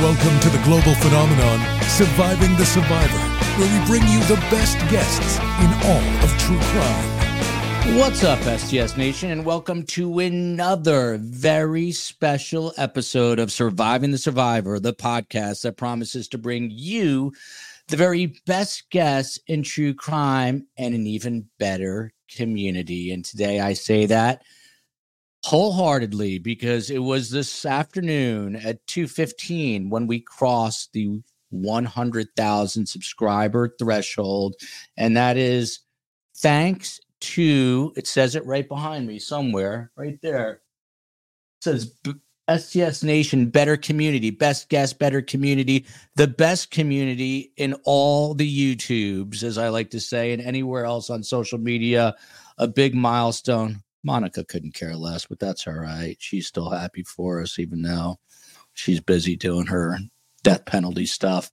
Welcome to the global phenomenon, Surviving the Survivor, where we bring you the best guests in all of true crime. What's up, STS Nation, and welcome to another very special episode of Surviving the Survivor, the podcast that promises to bring you the very best guests in true crime and an even better community. And today I say that wholeheartedly because it was this afternoon at 2:15 when we crossed the 100,000 subscriber threshold and that is thanks to it says it right behind me somewhere right there. It says STS Nation better community best guest better community the best community in all the YouTubes as I like to say and anywhere else on social media a big milestone Monica couldn't care less, but that's all right. She's still happy for us, even though she's busy doing her death penalty stuff.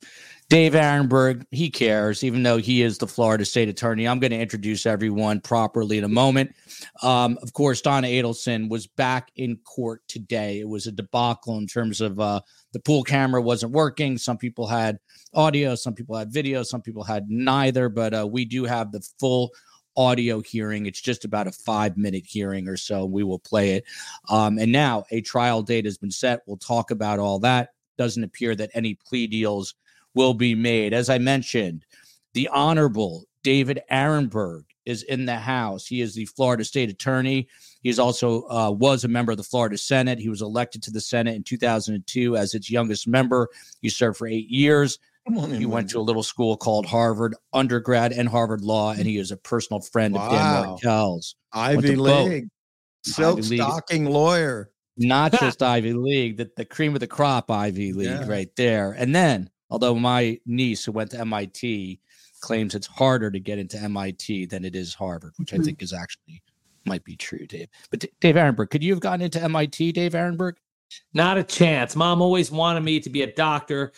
Dave Aronberg, he cares, even though he is the Florida state attorney. I'm going to introduce everyone properly in a moment. Um, of course, Donna Adelson was back in court today. It was a debacle in terms of uh, the pool camera wasn't working. Some people had audio, some people had video, some people had neither, but uh, we do have the full audio hearing. It's just about a five minute hearing or so. We will play it. Um, and now a trial date has been set. We'll talk about all that. Doesn't appear that any plea deals will be made. As I mentioned, the Honorable David Aronberg is in the House. He is the Florida State Attorney. He's also uh, was a member of the Florida Senate. He was elected to the Senate in 2002 as its youngest member. He served for eight years. On, he went to a little school called Harvard undergrad and Harvard Law, and he is a personal friend wow. of Dan Markel's. Ivy League, silk Ivy stocking League. lawyer. Not just Ivy League, the, the cream of the crop Ivy League yeah. right there. And then, although my niece who went to MIT claims it's harder to get into MIT than it is Harvard, which mm-hmm. I think is actually might be true, Dave. But Dave Aronberg, could you have gotten into MIT, Dave Aronberg? Not a chance. Mom always wanted me to be a doctor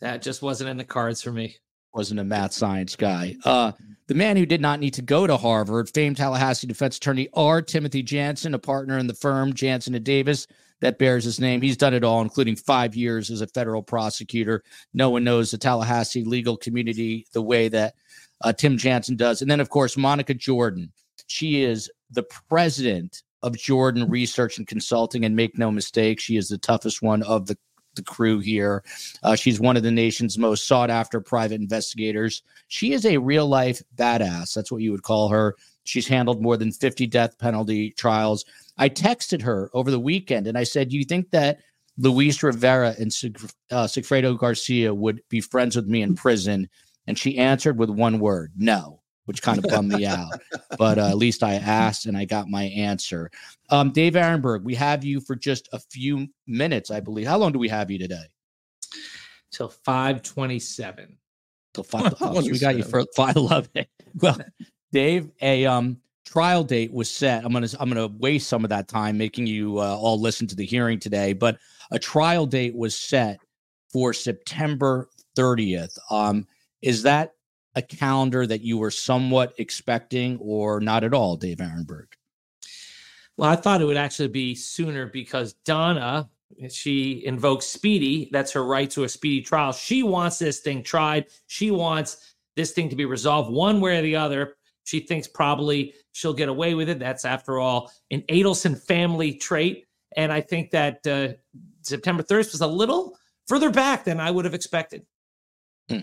that just wasn't in the cards for me. Wasn't a math science guy. Uh, the man who did not need to go to Harvard, famed Tallahassee defense attorney R. Timothy Jansen, a partner in the firm Jansen and Davis that bears his name. He's done it all, including five years as a federal prosecutor. No one knows the Tallahassee legal community the way that uh, Tim Jansen does. And then, of course, Monica Jordan. She is the president of Jordan Research and Consulting. And make no mistake, she is the toughest one of the the crew here. Uh, she's one of the nation's most sought after private investigators. She is a real life badass. That's what you would call her. She's handled more than 50 death penalty trials. I texted her over the weekend and I said, Do you think that Luis Rivera and uh, Sigfredo Garcia would be friends with me in prison? And she answered with one word no which kind of bummed me out. But uh, at least I asked and I got my answer. Um, Dave Aronberg, we have you for just a few minutes, I believe. How long do we have you today? Till 527. Till 5 oh, so we got you for 511. Well, Dave, a um trial date was set. I'm gonna I'm gonna waste some of that time making you uh, all listen to the hearing today, but a trial date was set for September 30th. Um, is that a calendar that you were somewhat expecting or not at all, Dave Aronberg? Well, I thought it would actually be sooner because Donna, she invokes speedy. That's her right to a speedy trial. She wants this thing tried. She wants this thing to be resolved one way or the other. She thinks probably she'll get away with it. That's, after all, an Adelson family trait. And I think that uh, September 1st was a little further back than I would have expected. Hmm.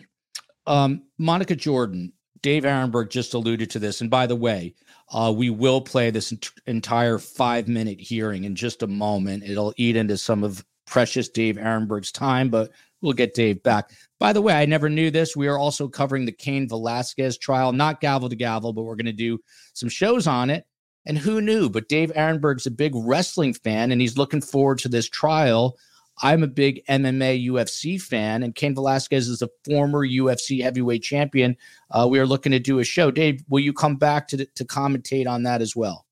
Um, Monica Jordan, Dave Aronberg just alluded to this. And by the way, uh, we will play this ent- entire five minute hearing in just a moment. It'll eat into some of precious Dave Aronberg's time, but we'll get Dave back. By the way, I never knew this. We are also covering the Cain Velasquez trial, not gavel to gavel, but we're going to do some shows on it. And who knew? But Dave Aronberg's a big wrestling fan, and he's looking forward to this trial I'm a big MMA UFC fan, and Cain Velasquez is a former UFC heavyweight champion. Uh, we are looking to do a show. Dave, will you come back to to commentate on that as well?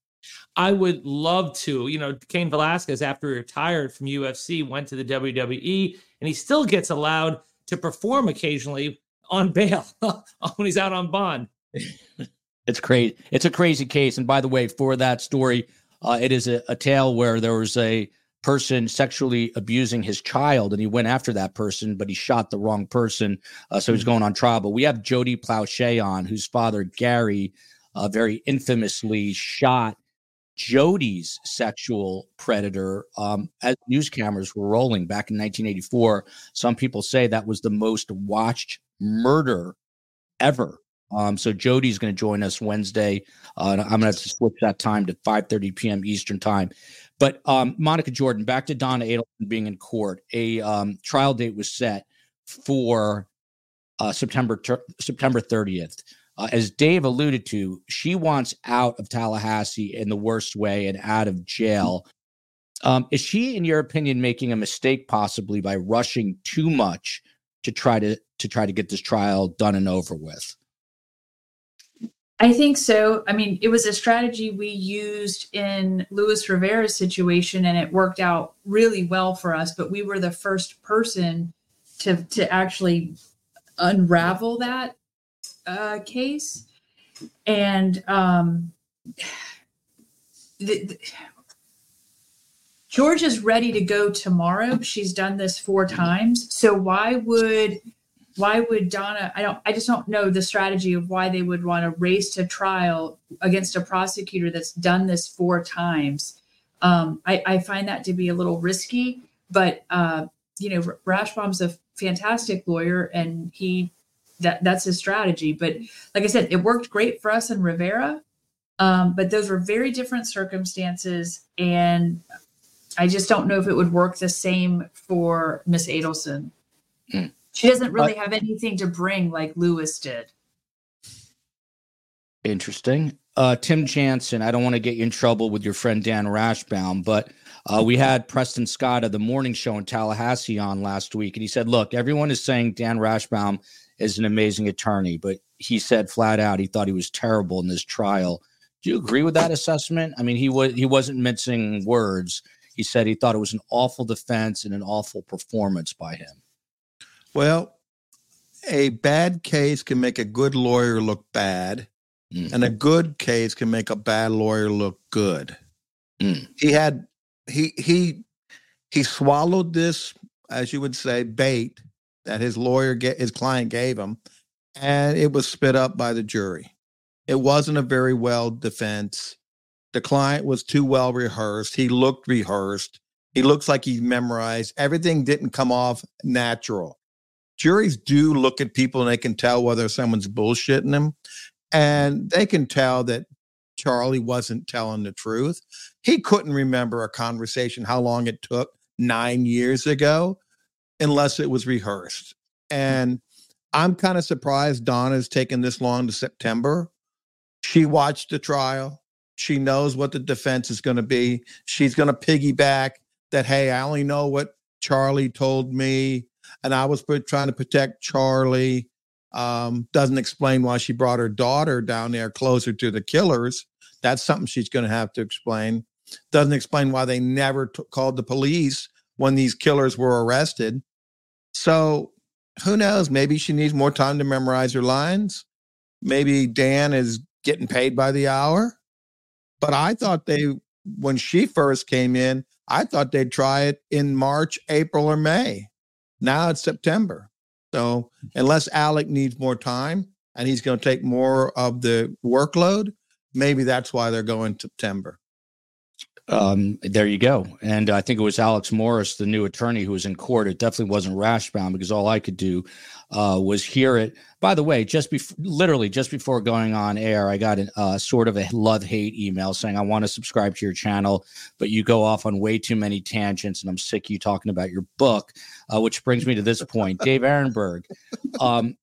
I would love to. You know, Cain Velasquez, after he retired from UFC, went to the WWE, and he still gets allowed to perform occasionally on bail when he's out on bond. it's crazy. It's a crazy case. And by the way, for that story, uh, it is a, a tale where there was a person sexually abusing his child and he went after that person but he shot the wrong person uh, so he's mm-hmm. going on trial but we have jody plauché on whose father gary uh, very infamously shot jody's sexual predator um, as news cameras were rolling back in 1984 some people say that was the most watched murder ever um, so Jody's going to join us Wednesday. Uh, I'm going to switch that time to 5:30 p.m. Eastern time. But um, Monica Jordan, back to Donna Adelson being in court. A um, trial date was set for uh, September ter- September 30th. Uh, as Dave alluded to, she wants out of Tallahassee in the worst way and out of jail. Um, is she, in your opinion, making a mistake possibly by rushing too much to try to to try to get this trial done and over with? I think so. I mean, it was a strategy we used in Luis Rivera's situation, and it worked out really well for us. But we were the first person to to actually unravel that uh, case, and um, the, the, George is ready to go tomorrow. She's done this four times, so why would why would Donna? I don't. I just don't know the strategy of why they would want to race to trial against a prosecutor that's done this four times. Um, I, I, find that to be a little risky, but uh, you know, Rashbaum's a fantastic lawyer, and he that that's his strategy. But like I said, it worked great for us in Rivera, um, but those were very different circumstances, and I just don't know if it would work the same for Miss Adelson. Mm. She doesn't really have anything to bring like Luis did. Interesting. Uh, Tim Jansen, I don't want to get you in trouble with your friend Dan Rashbaum, but uh, we had Preston Scott of the morning show in Tallahassee on last week, and he said, Look, everyone is saying Dan Rashbaum is an amazing attorney, but he said flat out he thought he was terrible in this trial. Do you agree with that assessment? I mean, he was he wasn't mincing words. He said he thought it was an awful defense and an awful performance by him. Well, a bad case can make a good lawyer look bad, mm. and a good case can make a bad lawyer look good. Mm. He had he he he swallowed this, as you would say, bait that his lawyer get his client gave him, and it was spit up by the jury. It wasn't a very well defense. The client was too well rehearsed. He looked rehearsed. He looks like he memorized. Everything didn't come off natural juries do look at people and they can tell whether someone's bullshitting them. And they can tell that Charlie wasn't telling the truth. He couldn't remember a conversation, how long it took nine years ago, unless it was rehearsed. And I'm kind of surprised Donna's taken this long to September. She watched the trial. She knows what the defense is going to be. She's going to piggyback that, hey, I only know what Charlie told me and I was trying to protect Charlie. Um, doesn't explain why she brought her daughter down there closer to the killers. That's something she's going to have to explain. Doesn't explain why they never t- called the police when these killers were arrested. So who knows? Maybe she needs more time to memorize her lines. Maybe Dan is getting paid by the hour. But I thought they, when she first came in, I thought they'd try it in March, April, or May. Now it's September. So unless Alec needs more time and he's going to take more of the workload, maybe that's why they're going September. Um, there you go. And I think it was Alex Morris, the new attorney who was in court. It definitely wasn't Rashbaum because all I could do uh, was hear it. By the way, just before, literally just before going on air, I got a uh, sort of a love hate email saying, I want to subscribe to your channel, but you go off on way too many tangents and I'm sick of you talking about your book, uh, which brings me to this point. Dave Aronberg, um,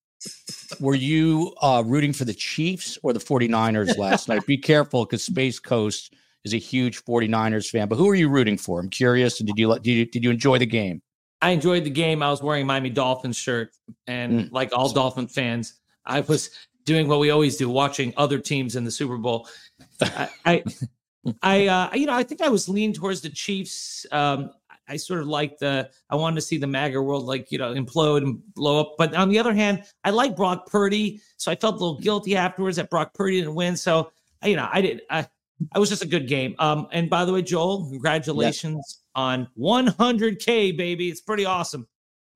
were you uh, rooting for the Chiefs or the 49ers last night? Be careful because Space Coast is a huge 49ers fan, but who are you rooting for? I'm curious. And did you did you, did you enjoy the game? I enjoyed the game. I was wearing Miami Dolphins shirt, and mm. like all Dolphin fans, I was doing what we always do, watching other teams in the Super Bowl. I, I, I uh, you know, I think I was leaning towards the Chiefs. Um, I sort of like the I wanted to see the MAGA world like you know implode and blow up. But on the other hand, I like Brock Purdy, so I felt a little guilty afterwards that Brock Purdy didn't win. So you know, I did. I I was just a good game. Um, and by the way, Joel, congratulations on 100K, baby. It's pretty awesome.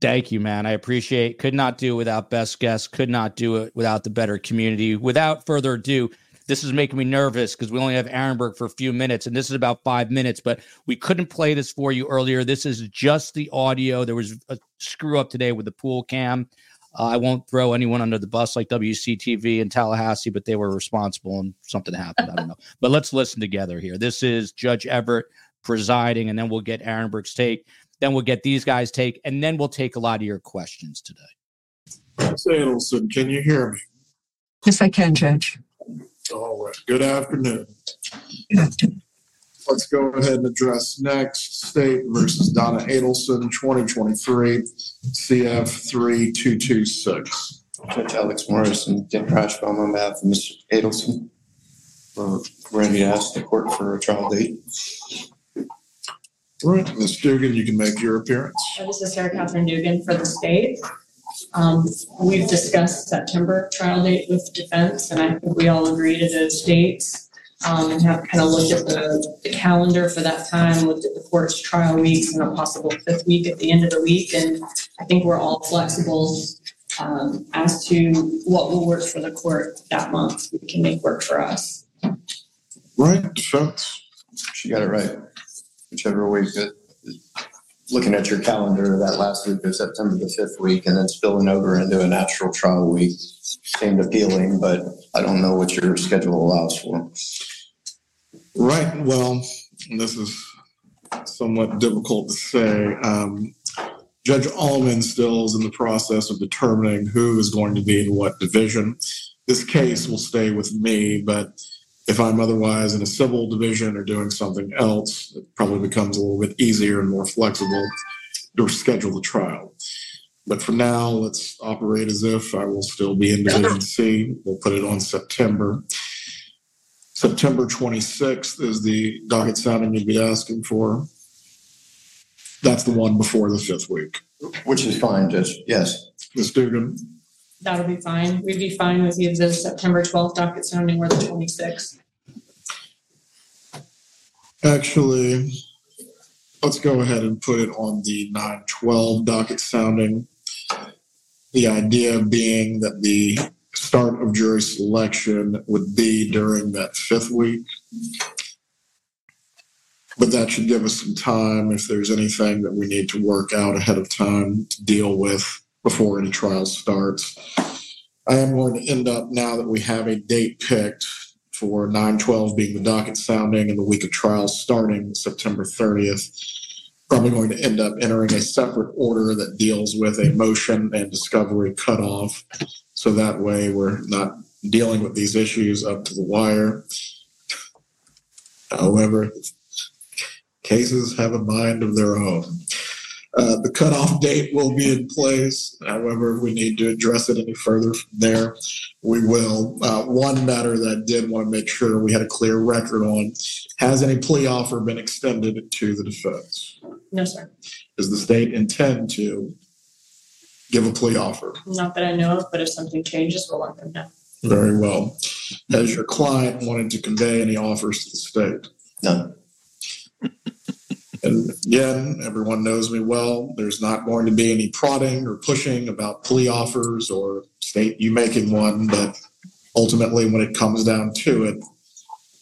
Thank you, man. I appreciate. Could not do without best guests. Could not do it without the better community. Without further ado, this is making me nervous because we only have Aronberg for a few minutes, and this is about five minutes. But we couldn't play this for you earlier. This is just the audio. There was a screw up today with the pool cam. Uh, I won't throw anyone under the bus like WCTV in Tallahassee, but they were responsible and something happened. I don't know. But let's listen together here. This is Judge Everett presiding, and then we'll get Aronberg's take. Then we'll get these guys' take, and then we'll take a lot of your questions today. Adelson, can you hear me? Yes, I can, Judge. All right. Good afternoon. Good afternoon. Let's go ahead and address next State versus Donna Adelson, 2023 CF 3226. Judge Alex Morris and Dan Rashbaum on behalf of Mr. Adelson. We're ready to ask the court for a trial date. All right, Ms. Dugan, you can make your appearance. This is Sarah Catherine Dugan for the state. Um, we've discussed September trial date with defense, and I think we all agree to those dates. Um, and have kind of looked at the, the calendar for that time, looked at the court's trial weeks and a possible fifth week at the end of the week, and I think we're all flexible um, as to what will work for the court that month. We can make work for us. Right, defense. She got it right. Whichever way. Looking at your calendar, that last week of September, the fifth week, and then spilling over into a natural trial week seemed appealing, but I don't know what your schedule allows for. Right, well, this is somewhat difficult to say. Um, Judge Allman still is in the process of determining who is going to be in what division. This case will stay with me, but if I'm otherwise in a civil division or doing something else, it probably becomes a little bit easier and more flexible to schedule the trial. But for now, let's operate as if I will still be in Division C. We'll put it on September. September 26th is the docket sounding you'd be asking for. That's the one before the fifth week. Which is fine, Judge. Yes. Ms. Dugan, That'll be fine. We'd be fine with the September twelfth docket sounding or the twenty-sixth. actually, let's go ahead and put it on the 912 docket sounding. The idea being that the start of jury selection would be during that fifth week. But that should give us some time if there's anything that we need to work out ahead of time to deal with before any trial starts. I am going to end up now that we have a date picked for 912 being the docket sounding and the week of trial starting September 30th. Probably going to end up entering a separate order that deals with a motion and discovery cutoff. So that way we're not dealing with these issues up to the wire. However, cases have a mind of their own. Uh, the cutoff date will be in place. However, we need to address it any further from there. We will. Uh, one matter that I did want to make sure we had a clear record on has any plea offer been extended to the defense? No, sir. Does the state intend to give a plea offer? Not that I know of, but if something changes, we'll let them know. Very well. Has your client wanted to convey any offers to the state? None. And again, everyone knows me well. There's not going to be any prodding or pushing about plea offers or state you making one. But ultimately, when it comes down to it,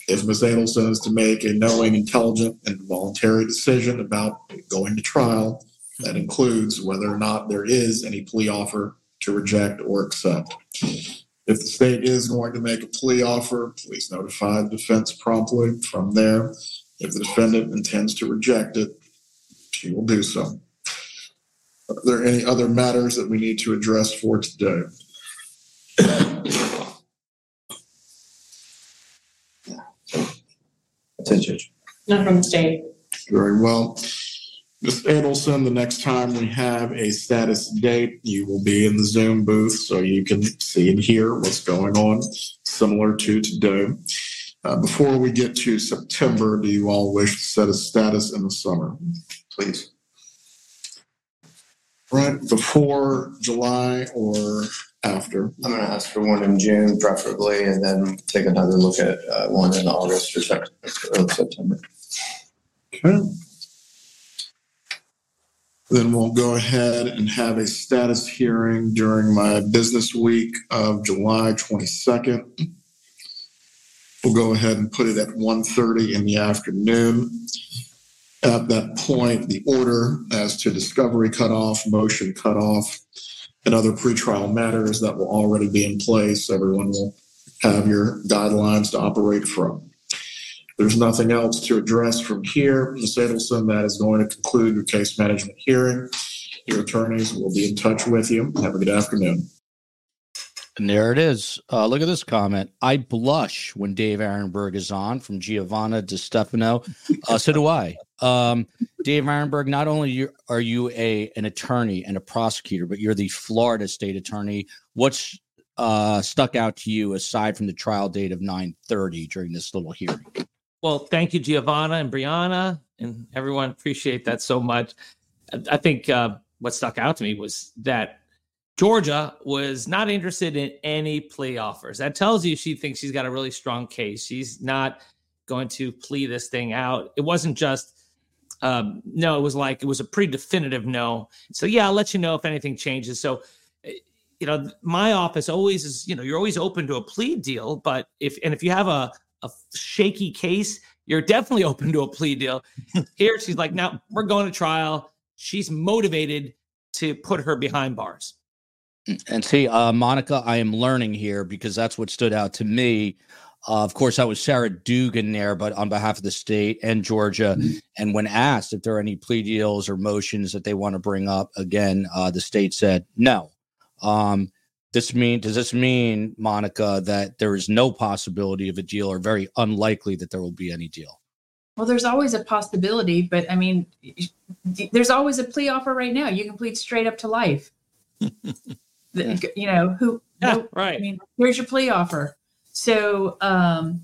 if Ms. Adelson is to make a knowing, intelligent, and voluntary decision about going to trial, that includes whether or not there is any plea offer to reject or accept. If the state is going to make a plea offer, please notify the defense promptly. From there, if the defendant intends to reject it, she will do so. Are there any other matters that we need to address for today? That's it, Judge. Not from the state. Very well. Ms. Adelson, the next time we have a status date, you will be in the Zoom booth so you can see and hear what's going on, similar to today. Uh, before we get to September, do you all wish to set a status in the summer? Please. Right, before July or after? I'm going to ask for one in June preferably, and then take another look at uh, one in August or September. Okay. Then we'll go ahead and have a status hearing during my business week of July 22nd. We'll go ahead and put it at 1:30 in the afternoon. At that point, the order as to discovery cutoff, motion cutoff, and other pretrial matters that will already be in place, everyone will have your guidelines to operate from. There's nothing else to address from here. Ms. Adelson, that is going to conclude your case management hearing. Your attorneys will be in touch with you. Have a good afternoon. And there it is. Uh, look at this comment. I blush when Dave Aronberg is on from Giovanna Di Stefano. Uh, so do I. Um, Dave Aronberg, not only are you a an attorney and a prosecutor, but you're the Florida state attorney. What's uh, stuck out to you aside from the trial date of 9:30 during this little hearing? Well, thank you, Giovanna and Brianna, and everyone. Appreciate that so much. I think uh, what stuck out to me was that Georgia was not interested in any plea offers. That tells you she thinks she's got a really strong case. She's not going to plea this thing out. It wasn't just um, no, it was like it was a pretty definitive no. So yeah, I'll let you know if anything changes. So eh, you know, my office always is, you know, you're always open to a plea deal, but if and if you have a a shaky case, you're definitely open to a plea deal. Here she's like, now we're going to trial. She's motivated to put her behind bars. And see, uh, Monica, I am learning here because that's what stood out to me. Uh, of course, I was Sarah Dugan there, but on behalf of the state and Georgia. Mm-hmm. And when asked if there are any plea deals or motions that they want to bring up, again, uh, the state said no. Um, this mean does this mean, Monica, that there is no possibility of a deal, or very unlikely that there will be any deal? Well, there's always a possibility, but I mean, there's always a plea offer right now. You can plead straight up to life. you know who? Yeah, right. I mean, here's your plea offer. So um,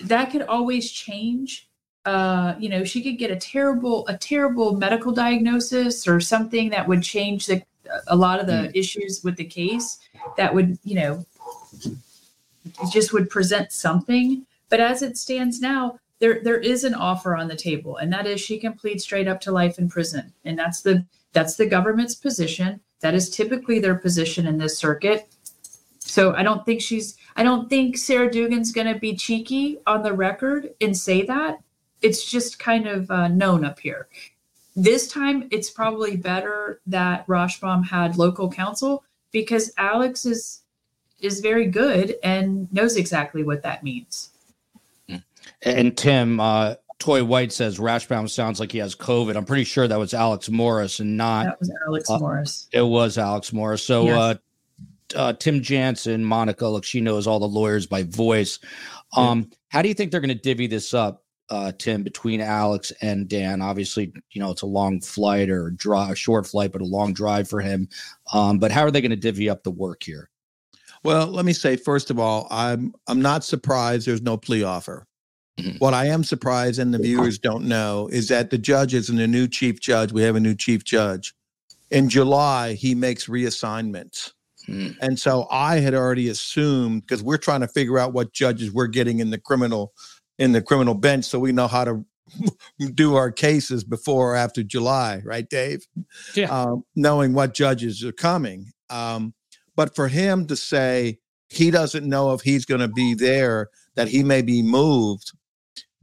that could always change. Uh, you know, she could get a terrible, a terrible medical diagnosis or something that would change the a lot of the mm. issues with the case. That would, you know, just would present something. But as it stands now, there there is an offer on the table, and that is she can plead straight up to life in prison, and that's the that's the government's position. That is typically their position in this circuit. So I don't think she's I don't think Sarah Dugan's going to be cheeky on the record and say that. It's just kind of uh, known up here. This time, it's probably better that Rashbaum had local counsel because Alex is is very good and knows exactly what that means. And Tim, uh, Toy White says Rashbaum sounds like he has COVID. I'm pretty sure that was Alex Morris and not that was Alex uh, Morris. It was Alex Morris. So yes. uh, uh, Tim Jansen, Monica, look, she knows all the lawyers by voice. Um, yeah. How do you think they're going to divvy this up, uh, Tim, between Alex and Dan? Obviously, you know it's a long flight or a, drive, a short flight, but a long drive for him. Um, but how are they going to divvy up the work here? Well, let me say first of all, I'm I'm not surprised there's no plea offer. Mm-hmm. What I am surprised, and the viewers don't know, is that the judge isn't a new chief judge. We have a new chief judge. In July, he makes reassignments. Mm. And so I had already assumed because we're trying to figure out what judges we're getting in the criminal in the criminal bench so we know how to do our cases before or after July, right, Dave? Yeah. Um, knowing what judges are coming. Um, but for him to say he doesn't know if he's going to be there, that he may be moved,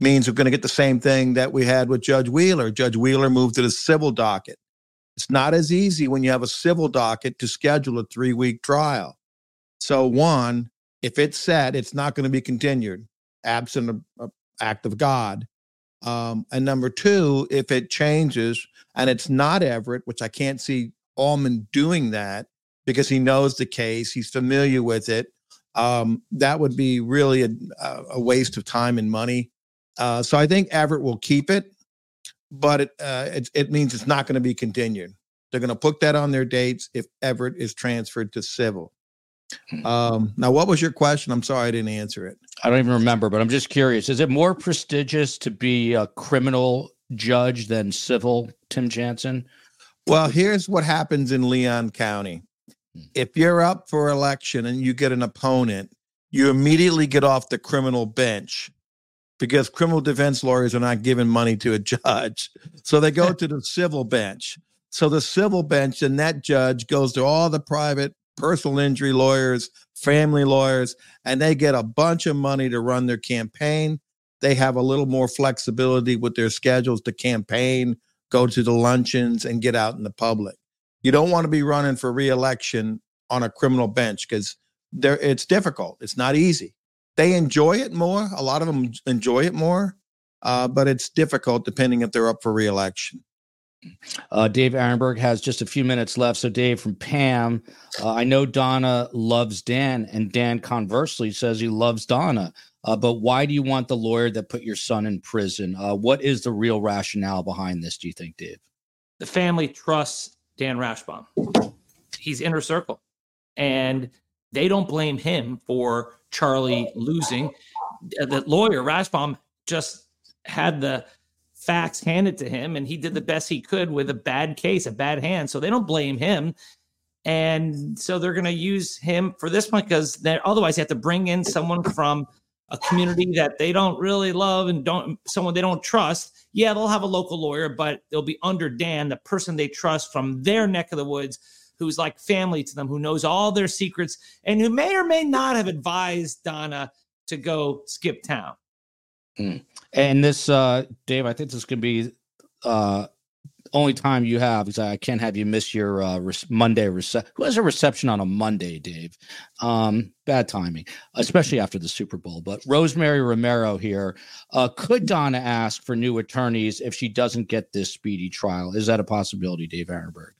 means we're going to get the same thing that we had with Judge Wheeler. Judge Wheeler moved to the civil docket. It's not as easy when you have a civil docket to schedule a three week trial. So, one, if it's set, it's not going to be continued, absent an act of God. Um, and number two, if it changes and it's not Everett, which I can't see Allman doing that because he knows the case, he's familiar with it, um, that would be really a, a, waste of time and money. Uh, so I think Everett will keep it but it, uh, it, it means it's not going to be continued. They're going to put that on their dates if Everett is transferred to civil. Hmm. Um, now, what was your question? I'm sorry I didn't answer it. I don't even remember, but I'm just curious. Is it more prestigious to be a criminal judge than civil, Tim Jansen? Well, here's what happens in Leon County. Hmm. If you're up for election and you get an opponent, you immediately get off the criminal bench because criminal defense lawyers are not giving money to a judge. So they go to the civil bench. So the civil bench and that judge goes to all the private personal injury lawyers, family lawyers, and they get a bunch of money to run their campaign. They have a little more flexibility with their schedules to campaign, go to the luncheons, and get out in the public. You don't want to be running for reelection on a criminal bench because there it's difficult. It's not easy. They enjoy it more. A lot of them enjoy it more, uh, but it's difficult depending if they're up for reelection. Uh, Dave Aronberg has just a few minutes left. So, Dave from Pam, uh, I know Donna loves Dan, and Dan conversely says he loves Donna. Uh, but why do you want the lawyer that put your son in prison? Uh, what is the real rationale behind this, do you think, Dave? The family trusts Dan Rashbaum. He's inner circle. And they don't blame him for Charlie losing. Uh, the lawyer, Rashbaum, just had the facts handed to him and he did the best he could with a bad case, a bad hand. So they don't blame him. And so they're going to use him for this one because otherwise they have to bring in someone from a community that they don't really love and don't someone they don't trust. Yeah, they'll have a local lawyer, but they'll be under Dan, the person they trust from their neck of the woods, who's like family to them, who knows all their secrets, and who may or may not have advised Donna to go skip town. Mm. And this, uh, Dave, I think this could be uh, only time you have because I can't have you miss your uh, Monday reception. Who has a reception on a Monday, Dave? Um, bad timing, especially after the Super Bowl. But Rosemary Romero here. Uh, could Donna ask for new attorneys if she doesn't get this speedy trial? Is that a possibility, Dave Aronberg?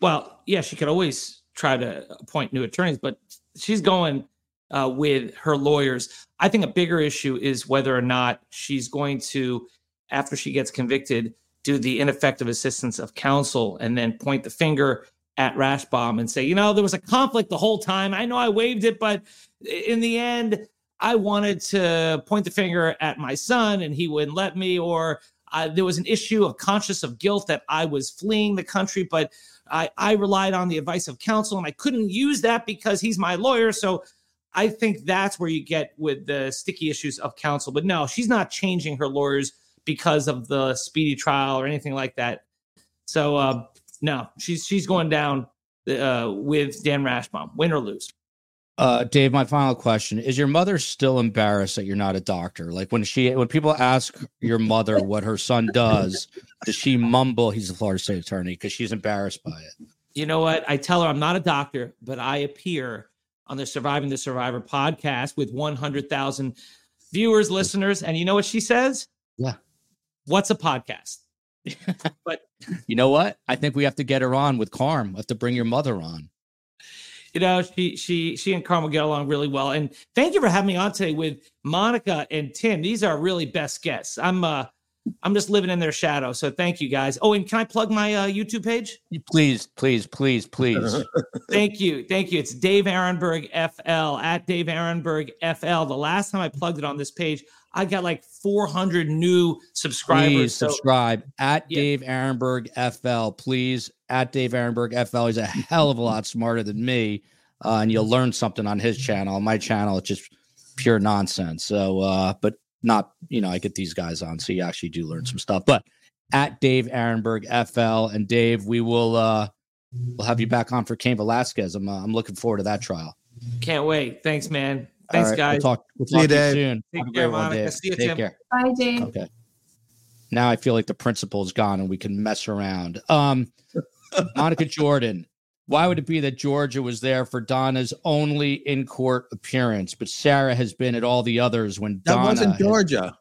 Well, yeah, she could always try to appoint new attorneys, but she's going uh, with her lawyers. I think a bigger issue is whether or not she's going to, after she gets convicted, do the ineffective assistance of counsel and then point the finger at Rashbaum and say, you know, there was a conflict the whole time. I know I waived it, but in the end, I wanted to point the finger at my son and he wouldn't let me. Or uh, there was an issue of conscious of guilt that I was fleeing the country, but I, I relied on the advice of counsel and I couldn't use that because he's my lawyer. So I think that's where you get with the sticky issues of counsel. But no, she's not changing her lawyers because of the speedy trial or anything like that. So uh, no, she's she's going down uh, with Dan Rashbaum, win or lose. Uh, Dave, my final question is: Your mother still embarrassed that you're not a doctor? Like when she, when people ask your mother what her son does, does she mumble he's a Florida State attorney because she's embarrassed by it? You know what? I tell her I'm not a doctor, but I appear on the Surviving the Survivor podcast with 100,000 viewers, listeners, and you know what she says? Yeah what's a podcast? but you know what? I think we have to get her on with Carm. We have to bring your mother on. You know, she she she and Carm will get along really well. And thank you for having me on today with Monica and Tim. These are really best guests. I'm uh I'm just living in their shadow. So thank you guys. Oh, and can I plug my uh, YouTube page? Please, please, please, please. thank you. Thank you. It's Dave Aronberg FL at Dave Aronberg FL. The last time I plugged it on this page, I got like 400 new subscribers. Please so, subscribe at yeah. Dave Aronberg FL. Please at Dave Aronberg FL. He's a hell of a lot smarter than me, uh, and you'll learn something on his channel. On my channel, it's just pure nonsense. So, uh, but not you know, I get these guys on, so you actually do learn some stuff. But at Dave Aronberg FL and Dave, we will uh, we'll have you back on for Cain Velasquez. I'm uh, I'm looking forward to that trial. Can't wait. Thanks, man. Thanks, right, guys. We'll talk, we'll talk to you soon. Take care, Monica. See you, Take Tim. care. Bye, Dave. Okay. Now I feel like the principal's gone and we can mess around. Um, Monica Jordan. Why would it be that Georgia was there for Donna's only in court appearance, but Sarah has been at all the others when that Donna wasn't had- Georgia.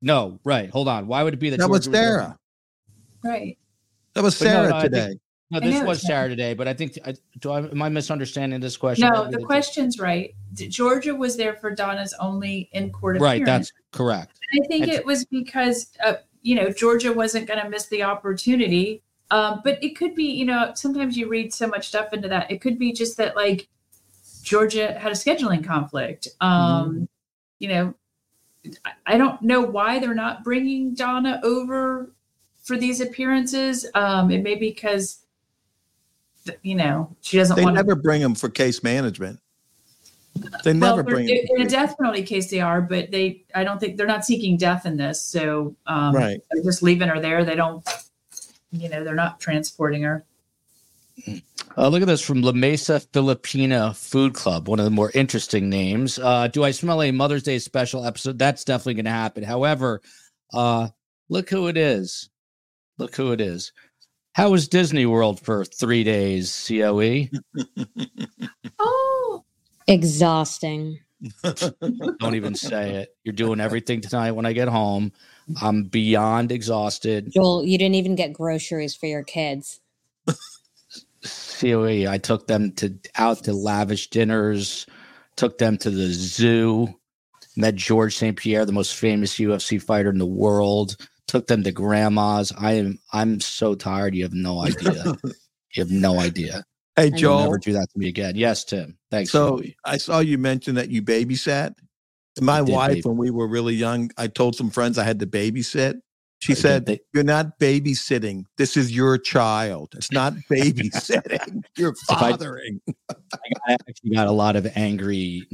no, right. Hold on. Why would it be that That Georgia was there? Sarah. Right. That was But no, Sarah no, today. No, this was today, but I think I, do I am I misunderstanding this question? No, the question's right. Georgia was there for Donna's only in court appearance. Right, that's correct. I think And- it was because uh, you know Georgia wasn't going to miss the opportunity. Um, but it could be, you know, sometimes you read so much stuff into that. It could be just that like Georgia had a scheduling conflict. Um, You know, I, don't know why they're not bringing Donna over for these appearances. Um, it may be because you know she doesn't They want never bring them for case management. They never well, bring it. in a death penalty case they are, but they I don't think they're not seeking death in this. So um, Right. they're just leaving her there. They don't, you know, they're not transporting her. Uh, look at this from La Mesa Filipina Food Club, one of the more interesting names. Uh, do I smell a Mother's Day special episode? That's definitely going to happen. However, uh, look who it is. Look who it is. How was Disney World for three days, COE? Oh, Exhausting. Don't even say it. You're doing everything tonight when I get home. I'm beyond exhausted. Joel, you didn't even get groceries for your kids. COE. I took them to out to lavish dinners, took them to the zoo, met Georges St. Pierre, the most famous UFC fighter in the world, took them to grandma's. I am I'm so tired. You have no idea. you have no idea. Hey, You'll Joel. never do that to me again. Yes, Tim. Thanks. So. I saw you mention that you babysat. My I wife, baby- when we were really young, I told some friends I had to babysit. She I said, ba- You're not babysitting. This is your child. It's not babysitting. You're fathering. I actually got a lot of angry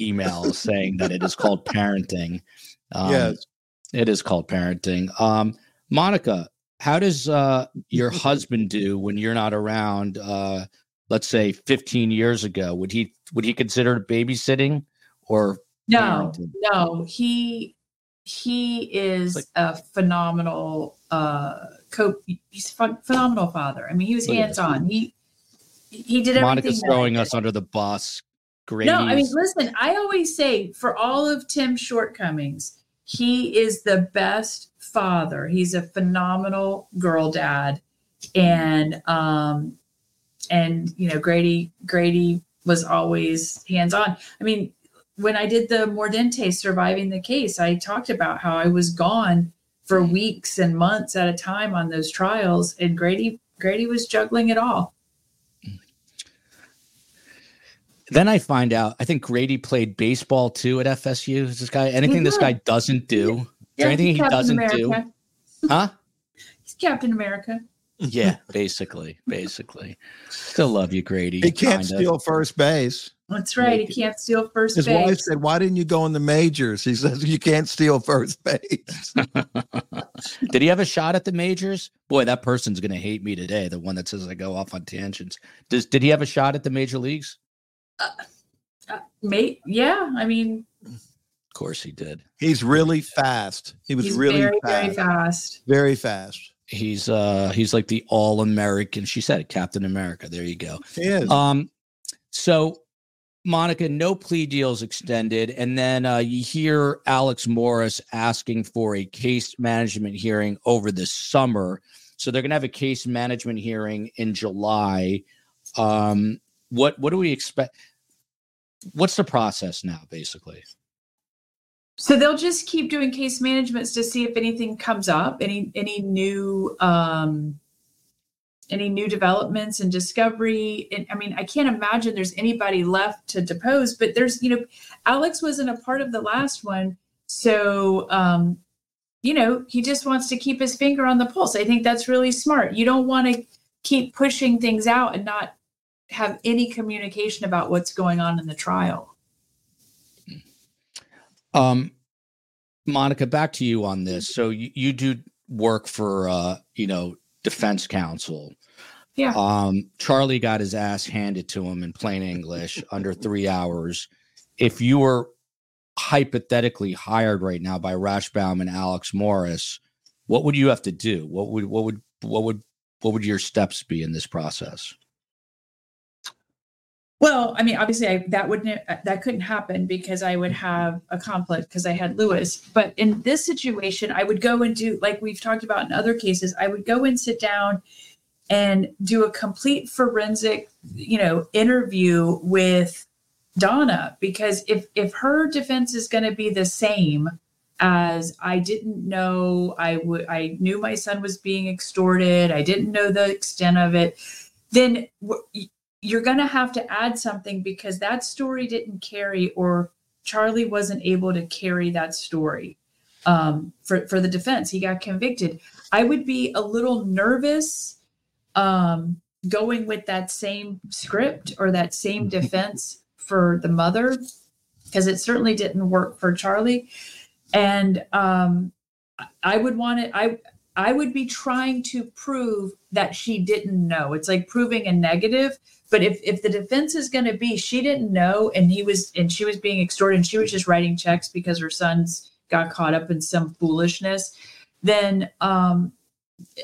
emails saying that it is called parenting. Um, yes. It is called parenting. Um, Monica, how does uh, your husband do when you're not around? Uh, let's say 15 years ago, would he would he consider babysitting or no, parenting? no, he he is Like- a phenomenal uh co he's a phenomenal father. I mean, he was this. hands on. He he did everything. Monica's throwing us under the bus. Great. No, I mean, listen, I always say for all of Tim's shortcomings, he is the best father. He's a phenomenal girl dad. And um and you know, Grady Grady was always hands on. I mean, when I did the Mordente surviving the case, I talked about how I was gone for weeks and months at a time on those trials and Grady Grady was juggling it all. Then I find out. I think Grady played baseball too at FSU. Is this guy anything this guy doesn't do? Is there anything he Captain doesn't do? Huh? He's Captain America. Yeah, basically, basically. Still love you, Grady. He can't kinda. steal first base. That's right. He Make it- can't steal first His wife said, Why didn't you go in the majors? He says, You can't steal first base. Did he have a shot at the majors? Boy, that person's gonna hate me today. The one that says I go off on tangents. Does did he have a shot at the major leagues? Uh, mate, yeah. I mean, Of course he did. He's really fast. He was he's really very, fast. very fast. Very fast. He's uh he's like the all American. She said it, Captain America. There you go. He is. Um, so Monica, no plea deals extended, and then uh, you hear Alex Morris asking for a case management hearing over the summer. So they're going to have a case management hearing in July. Um, what what do we expect? What's the process now, basically? So they'll just keep doing case managements to see if anything comes up, any any new um any new developments and discovery. And I mean, I can't imagine there's anybody left to depose, but there's, you know, Alex wasn't a part of the last one. So um, you know, he just wants to keep his finger on the pulse. I think that's really smart. You don't want to keep pushing things out and not have any communication about what's going on in the trial. Um, Monica, back to you on this. So you, you do work for uh, you know, defense counsel. Yeah. Um, Charlie got his ass handed to him in plain English under three hours. If you were hypothetically hired right now by Rashbaum and Alex Morris, what would you have to do? What would what would what would what would your steps be in this process? Well, I mean, obviously, I, that wouldn't uh, that couldn't happen because I would have a conflict because I had Luis. But in this situation, I would go and do like we've talked about in other cases. I would go and sit down and do a complete forensic, you know, interview with Donna because if if her defense is going to be the same as I didn't know, I would I knew my son was being extorted. I didn't know the extent of it. Then you're going to have to add something because that story didn't carry or Charlie wasn't able to carry that story um, for, for the defense. He got convicted. I would be a little nervous um, going with that same script or that same defense for the mother because it certainly didn't work for Charlie. And um, I would want it. I I would be trying to prove that she didn't know. It's like proving a negative. But if if the defense is going to be she didn't know and he was and she was being extorted and she was just writing checks because her sons got caught up in some foolishness, then um,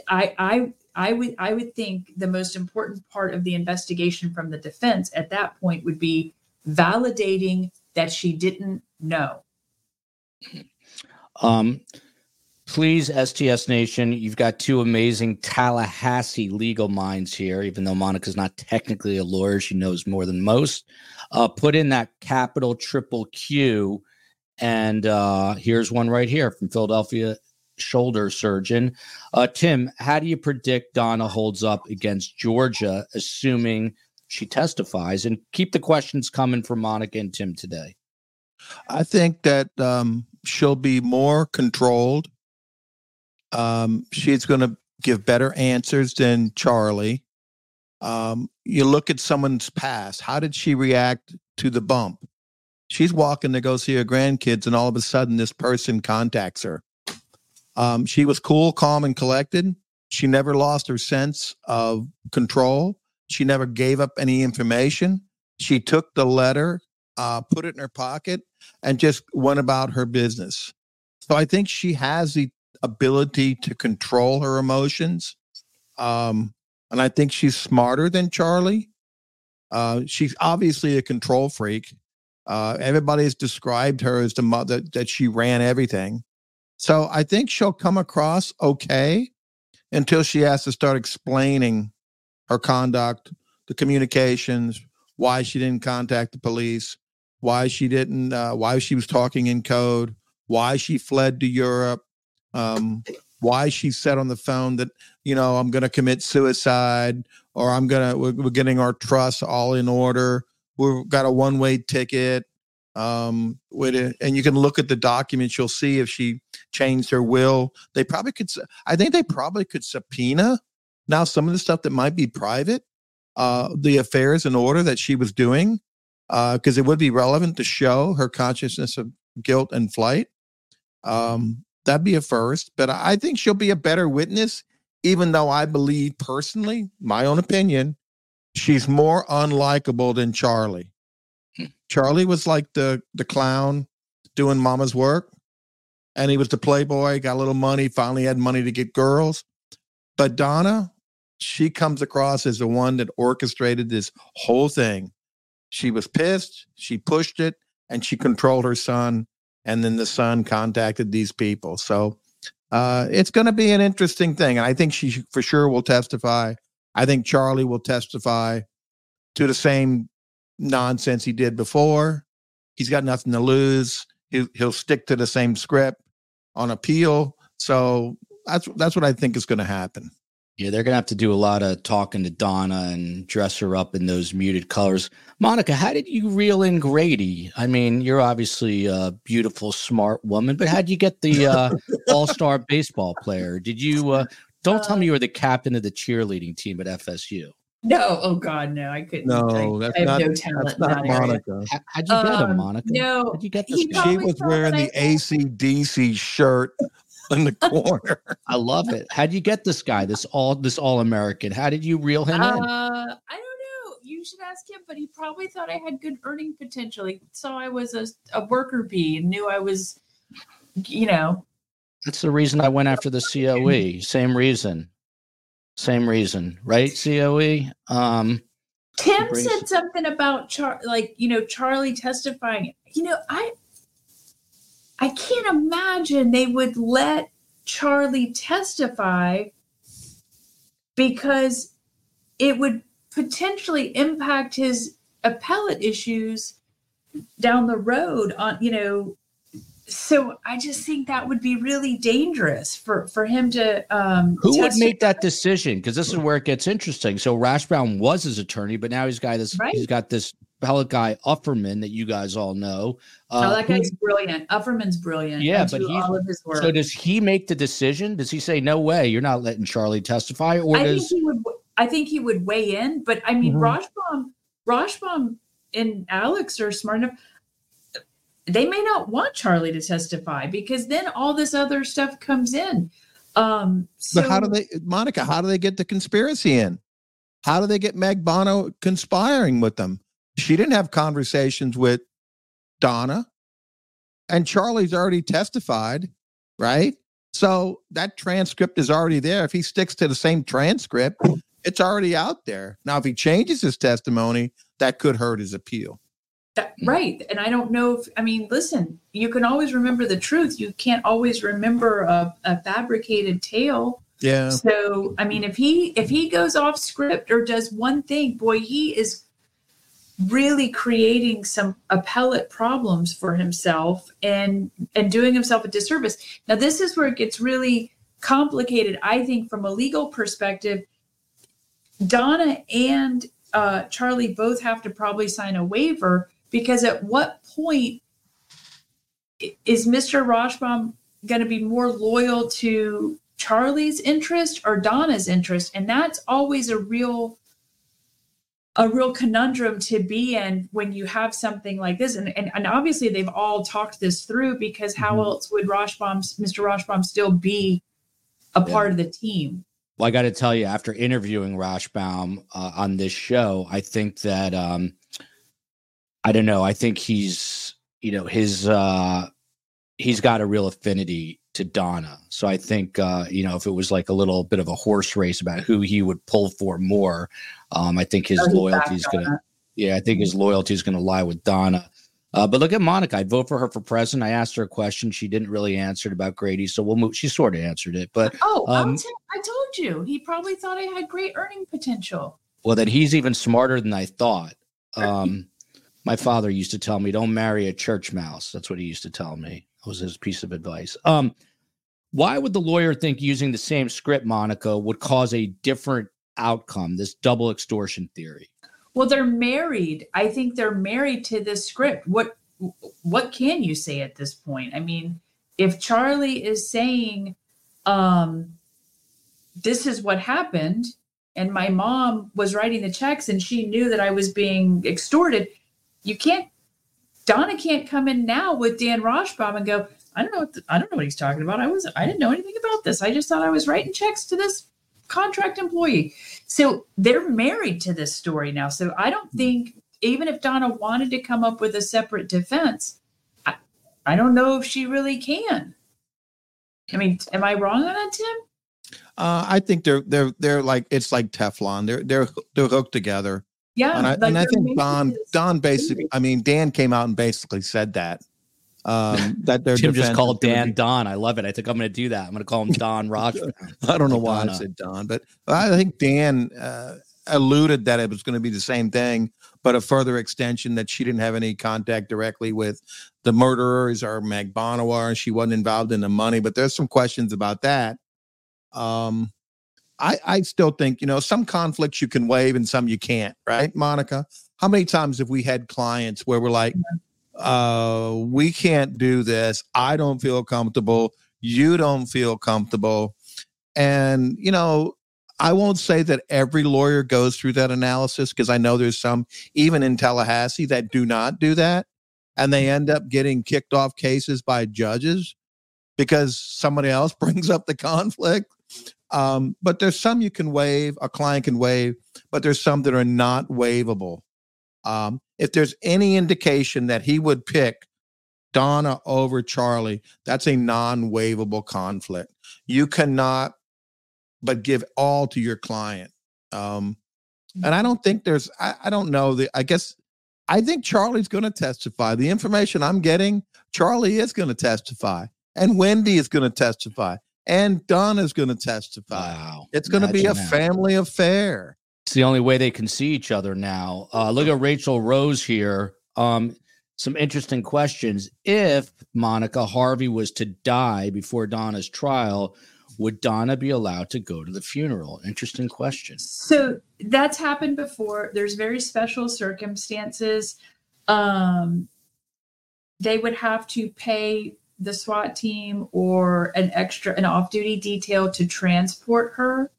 I I I would I would think the most important part of the investigation from the defense at that point would be validating that she didn't know. Um, please, STS Nation, you've got two amazing Tallahassee legal minds here. Even though Monica's not technically a lawyer, she knows more than most. Uh, put in that capital triple Q, and uh, here's one right here from Philadelphia shoulder surgeon. Uh, Tim, how do you predict Donna holds up against Georgia, assuming she testifies? And keep the questions coming for Monica and Tim today. I think that um, she'll be more controlled. Um, she's going to give better answers than Charlie. Um, you look at someone's past. How did she react to the bump? She's walking to go see her grandkids, and all of a sudden, this person contacts her. Um, she was cool, calm, and collected. She never lost her sense of control. She never gave up any information. She took the letter, uh, put it in her pocket, and just went about her business. So I think she has the ability to control her emotions. Um, and I think she's smarter than Charlie. Uh, she's obviously a control freak. Uh, everybody has described her as the mother that she ran everything. So I think she'll come across okay until she has to start explaining her conduct, the communications, why she didn't contact the police, why she didn't, uh, why she was talking in code, why she fled to Europe, um, why she said on the phone that, you know, I'm going to commit suicide or I'm going to, we're, we're getting our trust all in order. We've got a one way ticket. Um, with it, and you can look at the documents, you'll see if she changed her will. They probably could, I think they probably could subpoena now some of the stuff that might be private, uh, the affairs in order that she was doing, because uh, it would be relevant to show her consciousness of guilt and flight. Um, that'd be a first, but I think she'll be a better witness, even though I believe personally, my own opinion, she's more unlikable than Charlie. Hmm. Charlie was like the the clown doing mama's work. And he was the playboy, got a little money, finally had money to get girls. But Donna, she comes across as the one that orchestrated this whole thing. She was pissed, she pushed it, and she controlled her son. And then the son contacted these people. So uh, it's going to be an interesting thing. And I think she for sure will testify. I think Charlie will testify to the same nonsense he did before. He's got nothing to lose. He'll, he'll stick to the same script on appeal. So that's that's what I think is going to happen. Yeah, they're going to have to do a lot of talking to Donna and dress her up in those muted colors. Monica, how did you reel in Grady? I mean, you're obviously a beautiful, smart woman, but how did you get the uh, all star baseball player? Did you, uh, don't tell me you were the captain of the cheerleading team at FSU. No, oh God, no, I couldn't. No, I, that's I have not, no talent. that's not in that. Monica. How, how'd you get him, Um, Monica? No, How'd you get this he? She was wearing the I had- ACDC shirt in the corner. I love it. How'd you get this guy? This all this all American. How did you reel him Uh, in? I don't know. You should ask him, but he probably thought I had good earning potential. He saw I was a, a worker bee and knew I was, you know. That's the reason I went after the COE. Same reason. Same reason, right? COE. Um, Tim said something about Char, like you know Charlie testifying. You know, I I can't imagine they would let Charlie testify because it would potentially impact his appellate issues down the road on you know so i just think that would be really dangerous for for him to um who would make that decision? Because this is where it gets interesting. So Rashbaum was his attorney, but now he's got this. Right. He's got this appellate guy Ufferman that you guys all know. oh Uh, that who- guy's brilliant ufferman's brilliant Yeah, but do he's- all of his work so does he make the decision? Does he say no way? You're not letting Charlie testify, or I think he would. I think he would weigh in, but I mean, Mhm. Rashbaum, Rashbaum and Alex are smart enough. They may not want Charlie to testify because then all this other stuff comes in. Um, so, but how do they, Monica? How do they get the conspiracy in? How do they get Magbanua conspiring with them? She didn't have conversations with Donna, and Charlie's already testified, right? So that transcript is already there. If he sticks to the same transcript, it's already out there. Now, if he changes his testimony, that could hurt his appeal. That, right. And I don't know if, I mean, listen, you can always remember the truth. You can't always remember a, a fabricated tale. Yeah. So, I mean, if he, if he goes off script or does one thing, boy, he is really creating some appellate problems for himself and, and doing himself a disservice. Now, this is where it gets really complicated. I think from a legal perspective, Donna and uh, Charlie both have to probably sign a waiver because at what point is Mr. Rashbaum going to be more loyal to Charlie's interest or Donna's interest? And that's always a real a real conundrum to be in when you have something like this. And, and, and obviously they've all talked this through because how mm-hmm. else would Rashbaum, Mr. Rashbaum still be a yeah. part of the team? Well, I got to tell you, after interviewing Rashbaum uh, on this show, I think that um, I don't know. I think he's, you know, his uh he's got a real affinity to Donna. So I think uh, you know, if it was like a little bit of a horse race about who he would pull for more, um, I think his oh, loyalty is gonna yeah, I think his loyalty is gonna lie with Donna. Uh, but look at Monica. I'd vote for her for president. I asked her a question. She didn't really answer it about Grady. So we'll move. She sort of answered it. But oh, um, t- I told you. He probably thought I had great earning potential. Well, then he's even smarter than I thought. Um, my father used to tell me, "Don't marry a church mouse." That's what he used to tell me. That was his piece of advice. Um, why would the lawyer think using the same script, Monica, would cause a different outcome? This double extortion theory. Well, they're married. I think they're married to this script. What what can you say at this point? I mean, if Charlie is saying, um, "This is what happened," and my mom was writing the checks and she knew that I was being extorted, you can't Donna can't come in now with Dan Rashbaum and go, I don't know what the, I don't know what he's talking about. I was I didn't know anything about this. I just thought I was writing checks to this contract employee. So they're married to this story now. So I don't think even if Donna wanted to come up with a separate defense, I, I don't know if she really can. I mean, am I wrong on that, Tim? Uh, I think they're they're they're like it's like Teflon. They're they're they're hooked together. Yeah, and I, and I think Don Don basically, I mean, Dan came out and basically said that. Um, that they're Jim just called Dan be, Don. I love it. I think I'm going to do that. I'm going to call him Don Roger. I don't know why Donna. I said Don, but I think Dan uh, alluded that it was going to be the same thing, but a further extension that she didn't have any contact directly with the murderers or Magbanua. She wasn't involved in the money, but there's some questions about that. Um, I, I still think, you know, some conflicts you can waive and some you can't, right, Monica? How many times have we had clients where we're like, uh, we can't do this. I don't feel comfortable. You don't feel comfortable. And, you know, I won't say that every lawyer goes through that analysis because I know there's some, even in Tallahassee, that do not do that. And they end up getting kicked off cases by judges because somebody else brings up the conflict. Um, but there's some you can waive, a client can waive, but there's some that are not waivable. Um, if there's any indication that he would pick Donna over Charlie, that's a non waivable conflict. You cannot but give all to your client. Um, and I don't think there's, I, I don't know. The, I guess, I think Charlie's going to testify. The information I'm getting, Charlie is going to testify, and Wendy is going to testify and Don is going to testify. Wow. It's going to be a family affair. It's the only way they can see each other now. Uh, look at Rachel Rose here. Um, some interesting questions. If Monica Harvey was to die before Donna's trial, would Donna be allowed to go to the funeral? Interesting question. So that's happened before. There's very special circumstances. Um, they would have to pay the SWAT team or an extra an off-duty detail to transport her.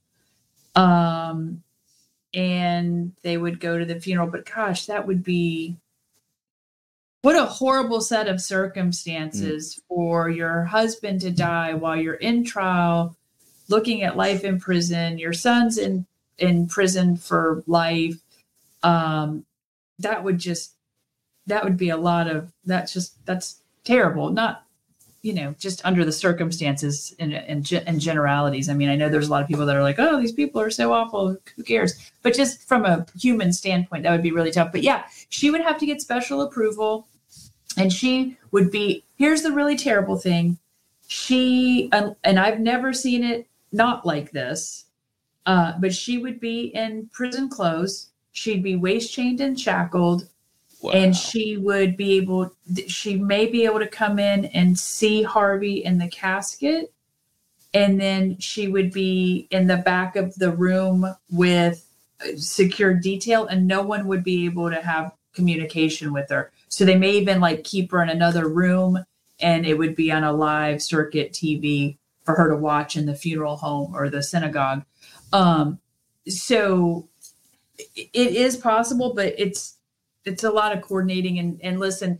Um and they would go to the funeral. But gosh that would be what a horrible set of circumstances mm. for your husband to die while you're in trial looking at life in prison your son's in in prison for life. Um that would just that would be a lot of that's just that's terrible. Not you know just under the circumstances and and, and generalities. I mean i know there's a lot of people that are like oh these people are so awful. Who cares? But just from a human standpoint that would be really tough. But yeah she would have to get special approval and she would be here's the really terrible thing. She and i've never seen it not like this uh, but she would be in prison clothes. She'd be waist chained and shackled Wow. And she would be able, she may be able to come in and see Harvey in the casket. And then she would be in the back of the room with secure detail, and no one would be able to have communication with her. So they may even like keep her in another room and it would be on a live circuit TV for her to watch in the funeral home or the synagogue. Um, so it is possible, but it's it's a lot of coordinating and, and listen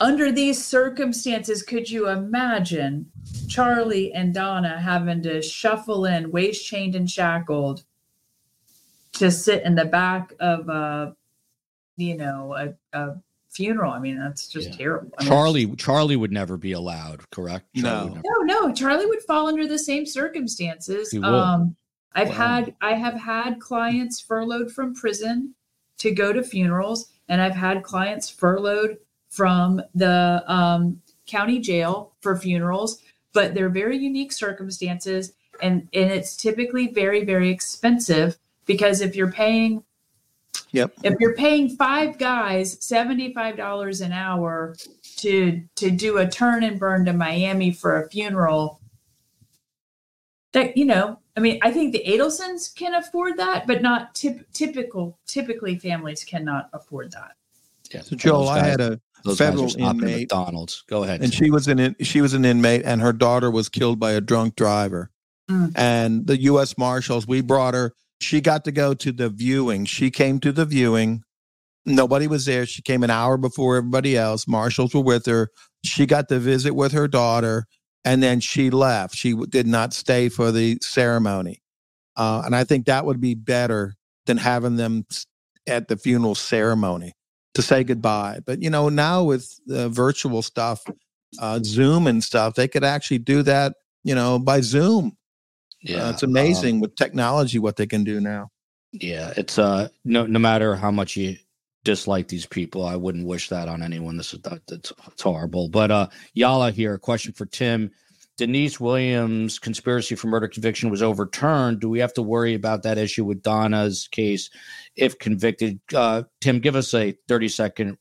under these circumstances could you imagine charlie and donna having to shuffle in waist chained and shackled to sit in the back of a you know a, a funeral? I mean that's just yeah. terrible. I mean, charlie charlie would never be allowed correct? Charlie no. no no charlie would fall under the same circumstances. Um i've wow. had i have had clients furloughed from prison to go to funerals, and I've had clients furloughed from the um, county jail for funerals, but they're very unique circumstances, and and it's typically very very expensive because if you're paying Yep. If you're paying five guys $75 an hour to to do a turn and burn to Miami for a funeral, that you know, I mean, I think the Adelsons can afford that, but not tip, typical. Typically, families cannot afford that. Yeah. So, Joel, guys, I had a federal inmate. McDonald's. Go ahead. And she was an she was an inmate, and her daughter was killed by a drunk driver. Mm. And the U.S. Marshals, we brought her. She got to go to the viewing. She came to the viewing. Nobody was there. She came an hour before everybody else. Marshals were with her. She got to visit with her daughter and then she left. She did not stay for the ceremony. Uh, and I think that would be better than having them at the funeral ceremony to say goodbye. But, you know, now with the virtual stuff, uh, Zoom and stuff, they could actually do that, you know, by Zoom. Yeah. Uh, it's amazing um, with technology what they can do now. Yeah. It's uh, no, no matter how much you dislike these people. I wouldn't wish that on anyone. This is that's it's horrible. But uh Yala here, a question for Tim. Denise Williams' conspiracy for murder conviction was overturned. Do we have to worry about that issue with Donna's case if convicted? Uh, Tim, give us a 30 second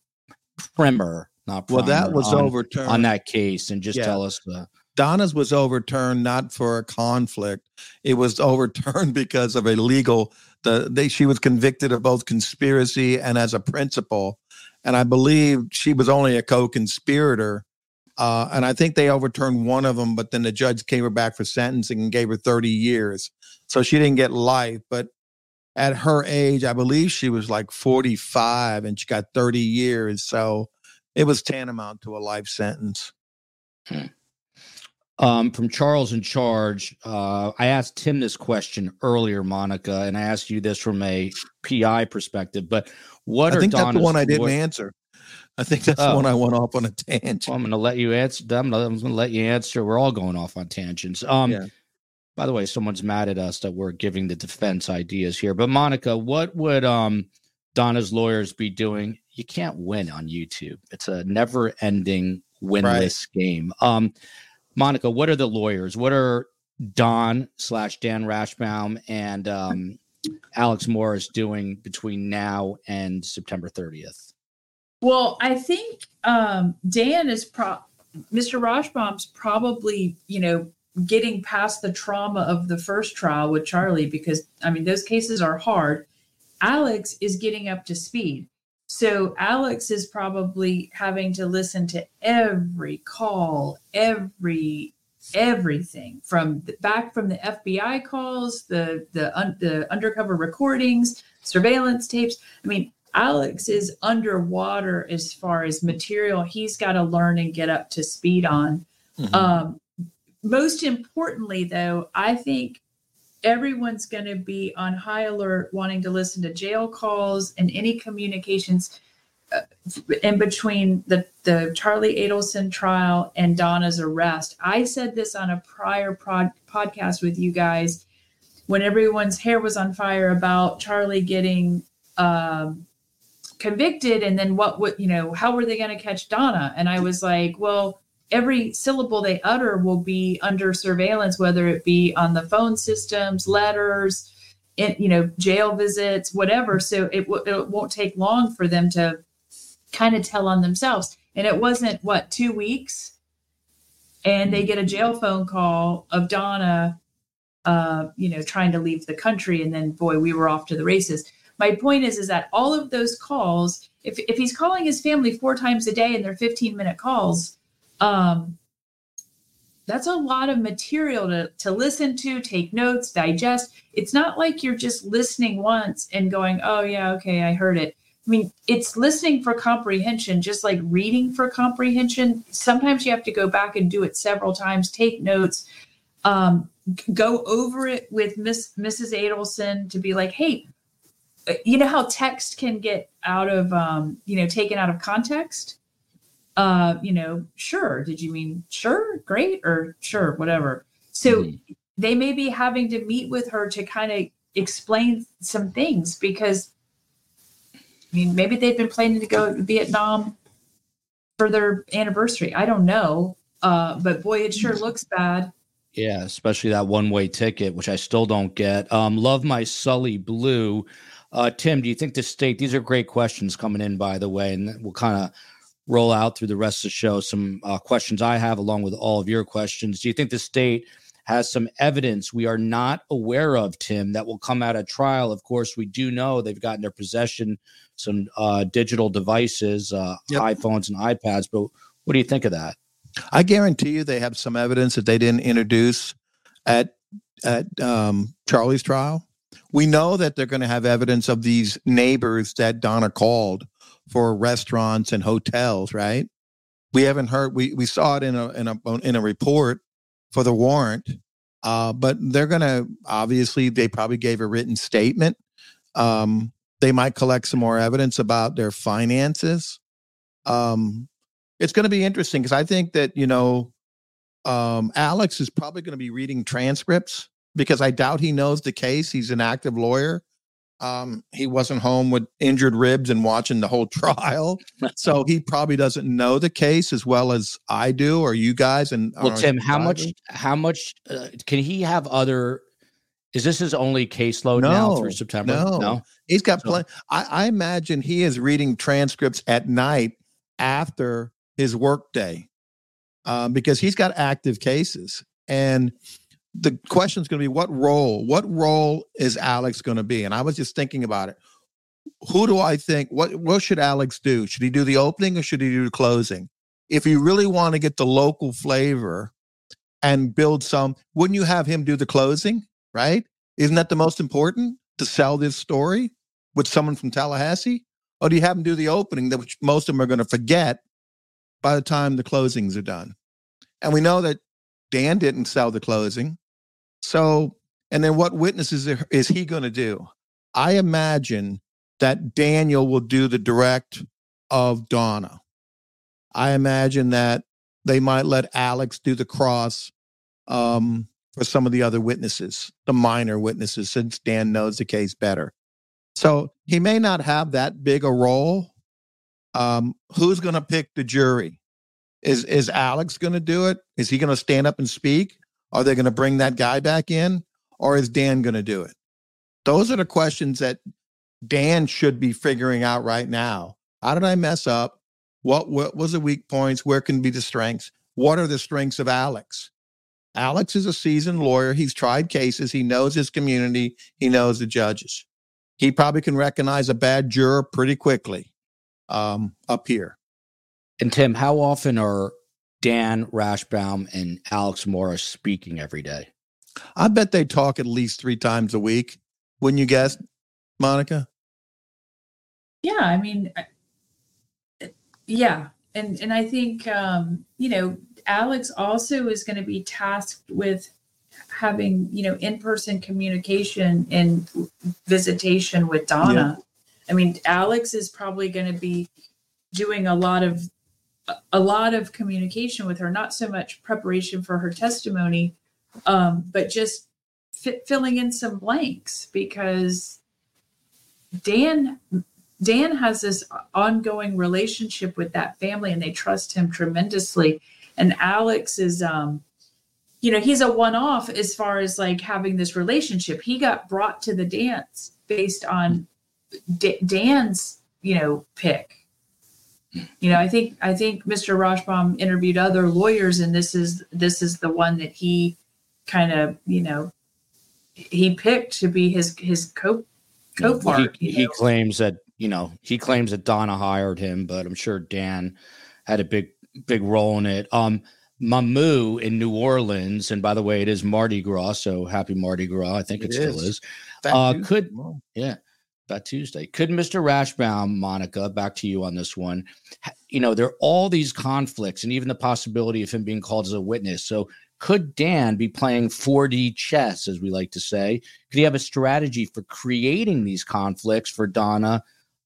primer, not primer, well, that was on, overturned on that case, and just yeah. tell us. Uh, Donna's was overturned not for a conflict; it was overturned because of a legal the they she was convicted of both conspiracy and as a principal, and I believe she was only a co-conspirator. Uh, and I think they overturned one of them, but then the judge came her back for sentencing and gave her 30 years. So she didn't get life. But at her age, I believe she was like 45 and she got 30 years. So it was tantamount to a life sentence. Hmm. Um, from Charles in Charge, uh, I asked Tim this question earlier, Monica, and I asked you this from a PI perspective. But what I are think Donna's that's the one I didn't answer. I think that's oh. the one I went off on a tangent. Well, I'm going to let you answer. I'm going to let you answer. We're all going off on tangents. Um, yeah. By the way, someone's mad at us that we're giving the defense ideas here. But Monica, what would um, Donna's lawyers be doing? You can't win on YouTube. It's a never-ending winless right. game. Um, Monica, what are the lawyers? What are Don slash Dan Rashbaum and um, Alex Morris doing between now and September 30th? Well, I think um, Dan is pro. Mr. Rashbaum's probably, you know, getting past the trauma of the first trial with Charlie because I mean those cases are hard. Alex is getting up to speed. So Alex is probably having to listen to every call, every everything from the, back from the FBI calls, the the un, the undercover recordings, surveillance tapes. I mean, Alex is underwater as far as material he's got to learn and get up to speed on. Mm-hmm. Um, most importantly, though, I think everyone's going to be on high alert, wanting to listen to jail calls and any communications uh, in between the, the Charlie Adelson trial and Donna's arrest. I said this on a prior prod, podcast with you guys when everyone's hair was on fire about Charlie getting um, convicted and then what would you know how were they going to catch donna and i was like well every syllable they utter will be under surveillance whether it be on the phone systems letters in, you know jail visits whatever. So it, w- it won't take long for them to kind of tell on themselves. And it wasn't what two weeks? And they get a jail phone call of donna uh, you know trying to leave the country and then boy we were off to the races. My point is is that all of those calls if, if he's calling his family four times a day and they're 15 minute calls um, that's a lot of material to, to listen to take notes digest. It's not like you're just listening once and going oh yeah okay i heard it. I mean it's listening for comprehension just like reading for comprehension. Sometimes you have to go back and do it several times take notes um, go over it with miss mrs adelson to be like hey you know how text can get out of um, you know taken out of context uh you know sure did you mean sure great or sure whatever. So mm-hmm. they may be having to meet with her to kind of explain some things because i mean maybe they've been planning to go to vietnam for their anniversary. I don't know. Uh but boy it sure looks bad. Yeah especially that one way ticket which i still don't get. Um love my sully blue. Uh, Tim, do you think the state, these are great questions coming in, by the way, and we'll kind of roll out through the rest of the show some uh, questions I have along with all of your questions. Do you think the state has some evidence we are not aware of, Tim, that will come out of trial? Of course, we do know they've got in their possession some uh, digital devices, uh, yep. iPhones and iPads, but what do you think of that? I guarantee you they have some evidence that they didn't introduce at at um, Charlie's trial. We know that they're going to have evidence of these neighbors that Donna called for restaurants and hotels, right? We haven't heard. We we saw it in a in a in a report for the warrant, uh, but they're going to obviously they probably gave a written statement. Um, they might collect some more evidence about their finances. Um, it's going to be interesting because I think that you know um, Alex is probably going to be reading transcripts because I doubt he knows the case. He's an active lawyer. Um, he wasn't home with injured ribs and watching the whole trial, so he probably doesn't know the case as well as I do or you guys. And well, Tim, how much? How much uh, can he have other? Is this his only caseload no, now through September? No, no. he's got so, plenty. I, I imagine he is reading transcripts at night after his workday uh, because he's got active cases and the question is going to be what role what role is alex going to be? And i was just thinking about it. Who do i think what what should alex do? Should he do the opening or should he do the closing? If you really want to get the local flavor and build some wouldn't you have him do the closing right? Isn't that the most important to sell this story with someone from tallahassee? Or do you have him do the opening that which most of them are going to forget by the time the closings are done? And we know that dan didn't sell the closing so, and then what witnesses is he going to do? I imagine that Daniel will do the direct of Donna. I imagine that they might let Alex do the cross um, for some of the other witnesses, the minor witnesses, since Dan knows the case better. So he may not have that big a role. Um, who's going to pick the jury? Is is Alex going to do it? Is he going to stand up and speak? Are they going to bring that guy back in or is Dan going to do it? Those are the questions that Dan should be figuring out right now. How did I mess up? What, what was the weak points? Where can be the strengths? What are the strengths of Alex? Alex is a seasoned lawyer. He's tried cases. He knows his community. He knows the judges. He probably can recognize a bad juror pretty quickly um, up here. And Tim, how often are Dan Rashbaum and Alex Morris speaking every day? I bet they talk at least three times a week. Wouldn't you guess, Monica? Yeah, I mean, yeah, and and I think um, you know Alex also is going to be tasked with having you know in-person communication and visitation with Donna. Yeah. I mean, Alex is probably going to be doing a lot of a lot of communication with her, not so much preparation for her testimony, um, but just filling in some blanks because Dan Dan has this ongoing relationship with that family and they trust him tremendously. And Alex is um you know, he's a one-off as far as like having this relationship. He got brought to the dance based on D- Dan's, you know, pick. You know, I think I think Mr. Rashbaum interviewed other lawyers and this is this is the one that he kind of, you know, he picked to be his his co co-part. He, he claims that you know he claims that Donna hired him, but I'm sure Dan had a big big role in it. Um, Mamu in New Orleans, and by the way, it is Mardi Gras, so happy Mardi Gras. I think it, it still is. is. Uh, could yeah, that Tuesday. Could Mr. Rashbaum, Monica, back to you on this one? You know, there are all these conflicts, and even the possibility of him being called as a witness. So could Dan be playing 4D chess, as we like to say? Could he have a strategy for creating these conflicts for Donna?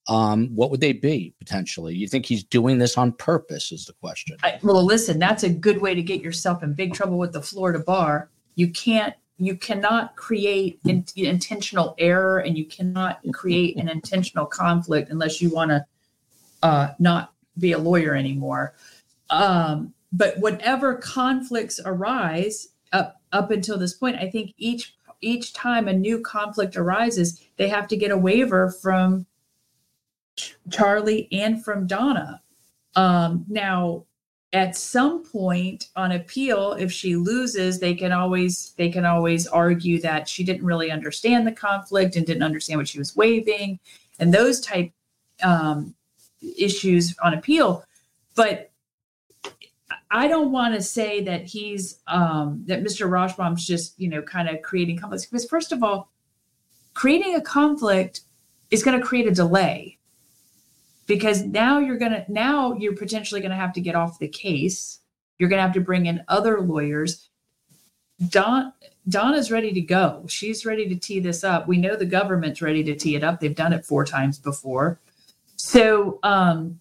Um, what would they be potentially? You think he's doing this on purpose? Is the question. I, well, listen, that's a good way to get yourself in big trouble with the Florida bar. You can't, you cannot create in, intentional error, and you cannot create an intentional conflict unless you want to uh, not be a lawyer anymore. Um, but whatever conflicts arise up up until this point i think each each time a new conflict arises they have to get a waiver from Ch- charlie and from donna um, now at some point on appeal if she loses they can always they can always argue that she didn't really understand the conflict and didn't understand what she was waiving and those type um, issues on appeal but I don't want to say that he's um, that Mr. Rashbaum's just you know kind of creating conflicts because first of all, creating a conflict is going to create a delay because now you're going to now you're potentially going to have to get off the case. You're going to have to bring in other lawyers. Don Donna's ready to go. She's ready to tee this up. We know the government's ready to tee it up. They've done it four times before. So um,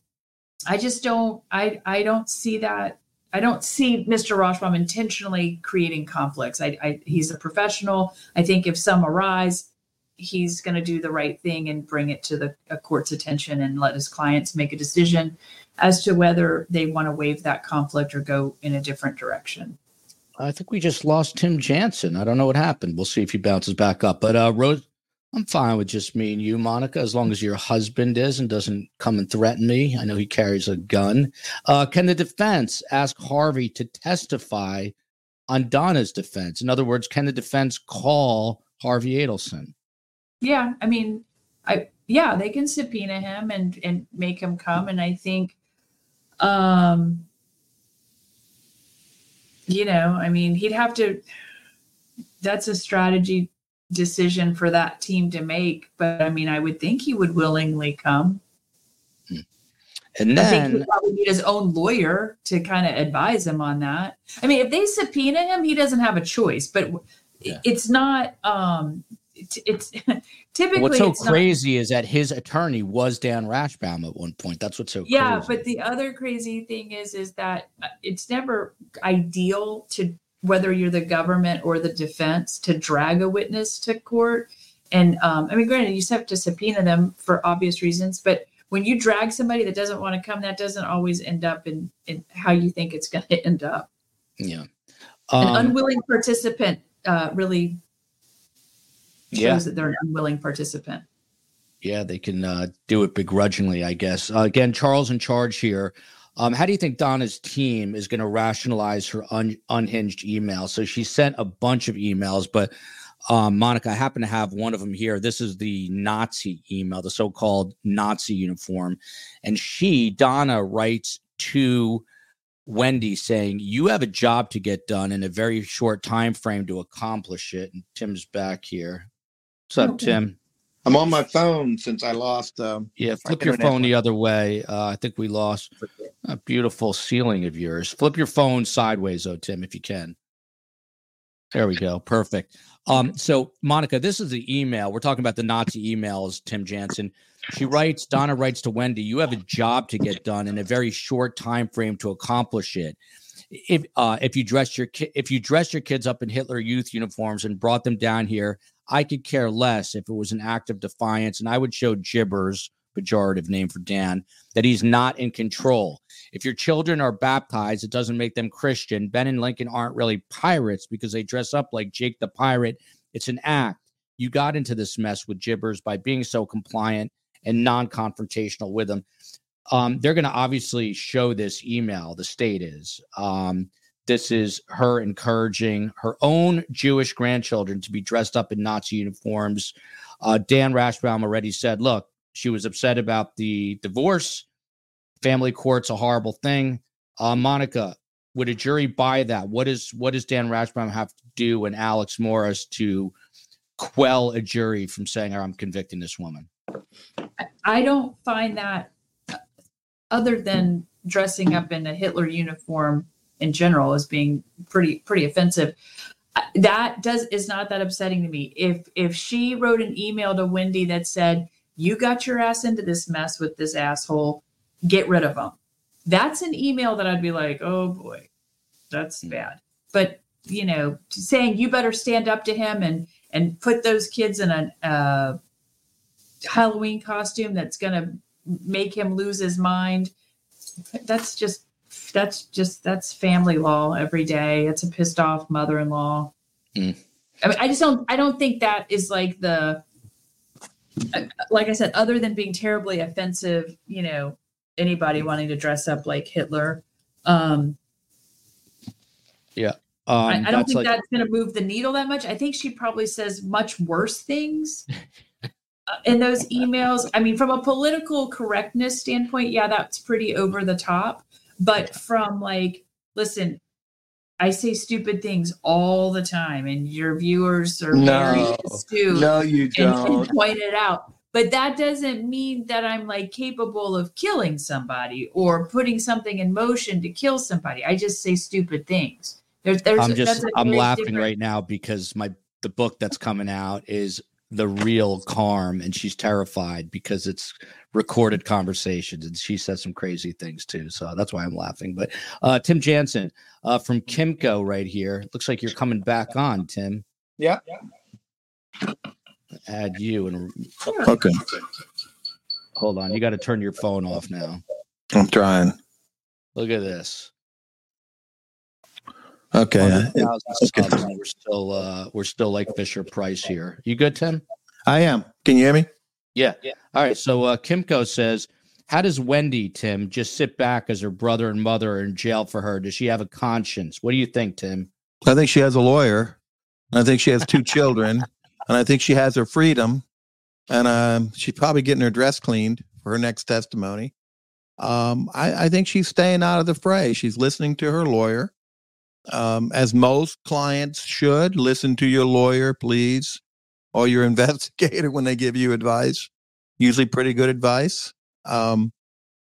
I just don't I I don't see that I don't see Mr. Rashbaum intentionally creating conflicts. I, I, he's a professional. I think if some arise, he's going to do the right thing and bring it to the court's attention and let his clients make a decision as to whether they want to waive that conflict or go in a different direction. I think we just lost Tim Jansen. I don't know what happened. We'll see if he bounces back up. But uh, Rose, I'm fine with just me and you, Monica, as long as your husband is and doesn't come and threaten me. I know he carries a gun. Uh, can the defense ask Harvey to testify on Donna's defense? In other words, can the defense call Harvey Adelson? Yeah, I mean, I yeah, they can subpoena him and and make him come, and I think, um, you know, I mean, he'd have to. That's a strategy decision for that team to make. But I mean, I would think he would willingly come. Hmm. And then I think he probably need his own lawyer to kind of advise him on that. I mean, if they subpoena him, he doesn't have a choice. But yeah. it's not. um It's, it's typically what's so crazy not, is that his attorney was Dan Rashbaum at one point. That's what's so yeah. Crazy. But the other crazy thing is, is that uh, it's never ideal to whether you're the government or the defense to drag a witness to court. And um, I mean, granted, you have to subpoena them for obvious reasons, but when you drag somebody that doesn't want to come, that doesn't always end up in, in how you think it's going to end up. Yeah. Um, An unwilling participant uh, really shows yeah. that they're an unwilling participant. Yeah, they can uh, do it begrudgingly, I guess. Uh, again, Charles in charge here. Um, how do you think Donna's team is going to rationalize her un- unhinged email? So she sent a bunch of emails, but um, Monica, I happen to have one of them here. This is the Nazi email, the so-called Nazi uniform, and she, Donna, writes to Wendy saying, "You have a job to get done in a very short time frame to accomplish it." And Tim's back here. What's up, okay. Tim? I'm on my phone since I lost. Um, Yeah, flip your internet phone the other way. Uh, I think we lost a beautiful ceiling of yours. Flip your phone sideways, though, Tim, if you can. There we go. Perfect. Um, so Monica, this is the email. We're talking about the Nazi emails, Tim Jansen. She writes, Donna writes to Wendy, you have a job to get done in a very short time frame to accomplish it. If uh, if you dress your ki- if you dress your kids up in Hitler youth uniforms and brought them down here, I could care less if it was an act of defiance, and I would show Gibbers, pejorative name for Dan, that he's not in control. If your children are baptized, it doesn't make them Christian. Ben and Lincoln aren't really pirates because they dress up like Jake the Pirate. It's an act. You got into this mess with Gibbers by being so compliant and non confrontational with them. Um, they're going to obviously show this email, the state is. Um, this is her encouraging her own Jewish grandchildren to be dressed up in Nazi uniforms. Uh, Dan Rashbaum already said, look, she was upset about the divorce. Family court's a horrible thing. Uh, Monica, would a jury buy that? What is what does Dan Rashbaum have to do and Alex Morris to quell a jury from saying, "I'm convicting this woman"? I don't find that uh, other than dressing up in a Hitler uniform in general as being pretty pretty offensive. uh, That does is not that upsetting to me. If if she wrote an email to Wendy that said, "You got your ass into this mess with this asshole, get rid of him," that's an email that I'd be like, "Oh boy, that's bad." But you know, saying you better stand up to him and and put those kids in a uh, Halloween costume that's going to make him lose his mind. That's just that's just that's family law every day. It's a pissed off mother-in-law. Mm. I mean, I just don't I don't think that is like the like I said other than being terribly offensive, you know, anybody wanting to dress up like Hitler. Um Yeah. Um, I, I don't think like- that's going to move the needle that much. I think she probably says much worse things uh, in those emails. I mean, from a political correctness standpoint, yeah, that's pretty over the top. But from like, listen, I say stupid things all the time, and your viewers are very No, astute no, you and, and don't. point it out. But that doesn't mean that I'm like capable of killing somebody or putting something in motion to kill somebody. I just say stupid things. There's, there's, I'm just I'm laughing different- right now because my the book that's coming out is the real Carm, and she's terrified because it's recorded conversations, and she says some crazy things too. So that's why I'm laughing. But uh, Tim Jansen uh, from Kimco right here. Looks like you're coming back on, Tim. Yeah. Add you and Okay. hold on. You got to turn your phone off now. I'm trying. Look at this. Okay. 100,000 subs, and We're still uh, we're still like Fisher Price here. You good, Tim? I am. Can you hear me? Yeah. All right. So uh, Kimco says, "How does Wendy Tim just sit back as her brother and mother are in jail for her? Does she have a conscience? What do you think, Tim?" I think she has a lawyer. I think she has two children, and I think she has her freedom. And um, she's probably getting her dress cleaned for her next testimony. Um, I, I think she's staying out of the fray. She's listening to her lawyer, um, as most clients should. Listen to your lawyer, please, or your investigator when they give you advice. Usually, pretty good advice. Um,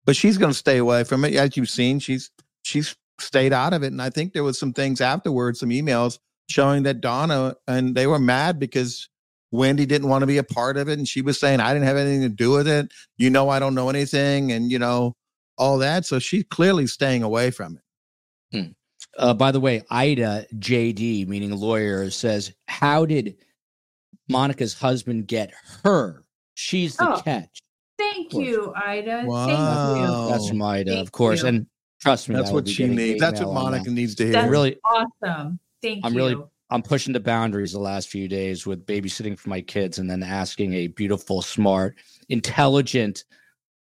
but she's going to stay away from it. As you've seen, she's she's stayed out of it. And I think there was some things afterwards, some emails showing that Donna and they were mad because Wendy didn't want to be a part of it. And she was saying, I didn't have anything to do with it. You know, I don't know anything. And, you know, all that. So she's clearly staying away from it. Uh, by the way, Ida JD, meaning lawyer, says, "How did Monica's husband get her? She's the Oh. catch." Thank you, Ida. Wow. Thank That's you. from Ida, Thank of course. you. And trust me, That's what she needs. That's what Monica that. needs to hear. That's really- awesome. Thank you. I'm you. really I'm pushing the boundaries the last few days with babysitting for my kids and then asking a beautiful, smart, intelligent,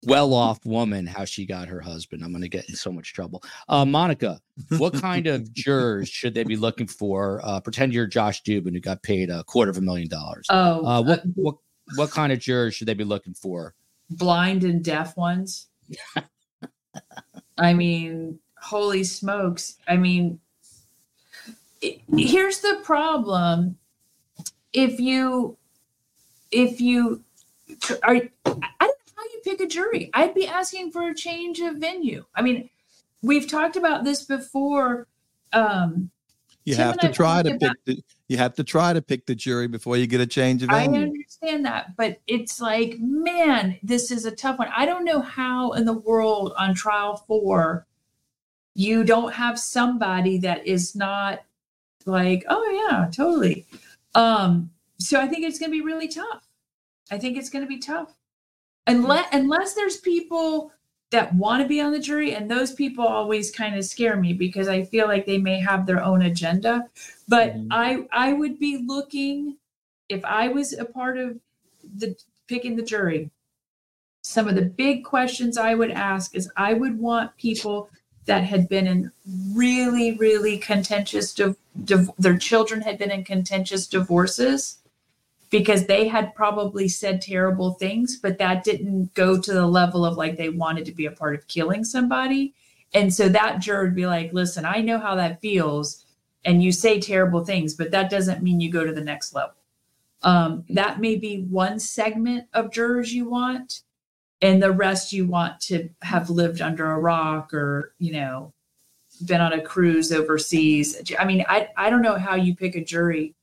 well-off woman how she got her husband. I'm going to get in so much trouble. Uh, Monica, what kind of jurors should they be looking for? Uh, pretend you're Josh Dubin who got paid a quarter of a million dollars. Oh, Uh, what uh, what what kind of jurors should they be looking for? blind and deaf ones. I mean, holy smokes. I mean, i- here's the problem. If you if you are pick a jury. I'd be asking for a change of venue. I mean, we've talked about this before. Um, You Tim have to try to talked pick the you have to try to pick the jury before you get a change of venue. I understand that, but it's like, man, this is a tough one. I don't know how in the world on trial four you don't have somebody that is not like, oh yeah, totally. Um, so I think it's going to be really tough. I think it's going to be tough, unless unless there's people that want to be on the jury, and those people always kind of scare me because I feel like they may have their own agenda. But Mhm. I I would be looking if I was a part of the picking the jury. Some of the big questions I would ask is I would want people that had been in really really contentious div- div- their children had been in contentious divorces because they had probably said terrible things but that didn't go to the level of like they wanted to be a part of killing somebody. And so that juror would be like listen i know how that feels and you say terrible things but that doesn't mean you go to the next level. Um, that may be one segment of jurors you want and the rest you want to have lived under a rock or you know been on a cruise overseas. I mean i, I don't know how you pick a jury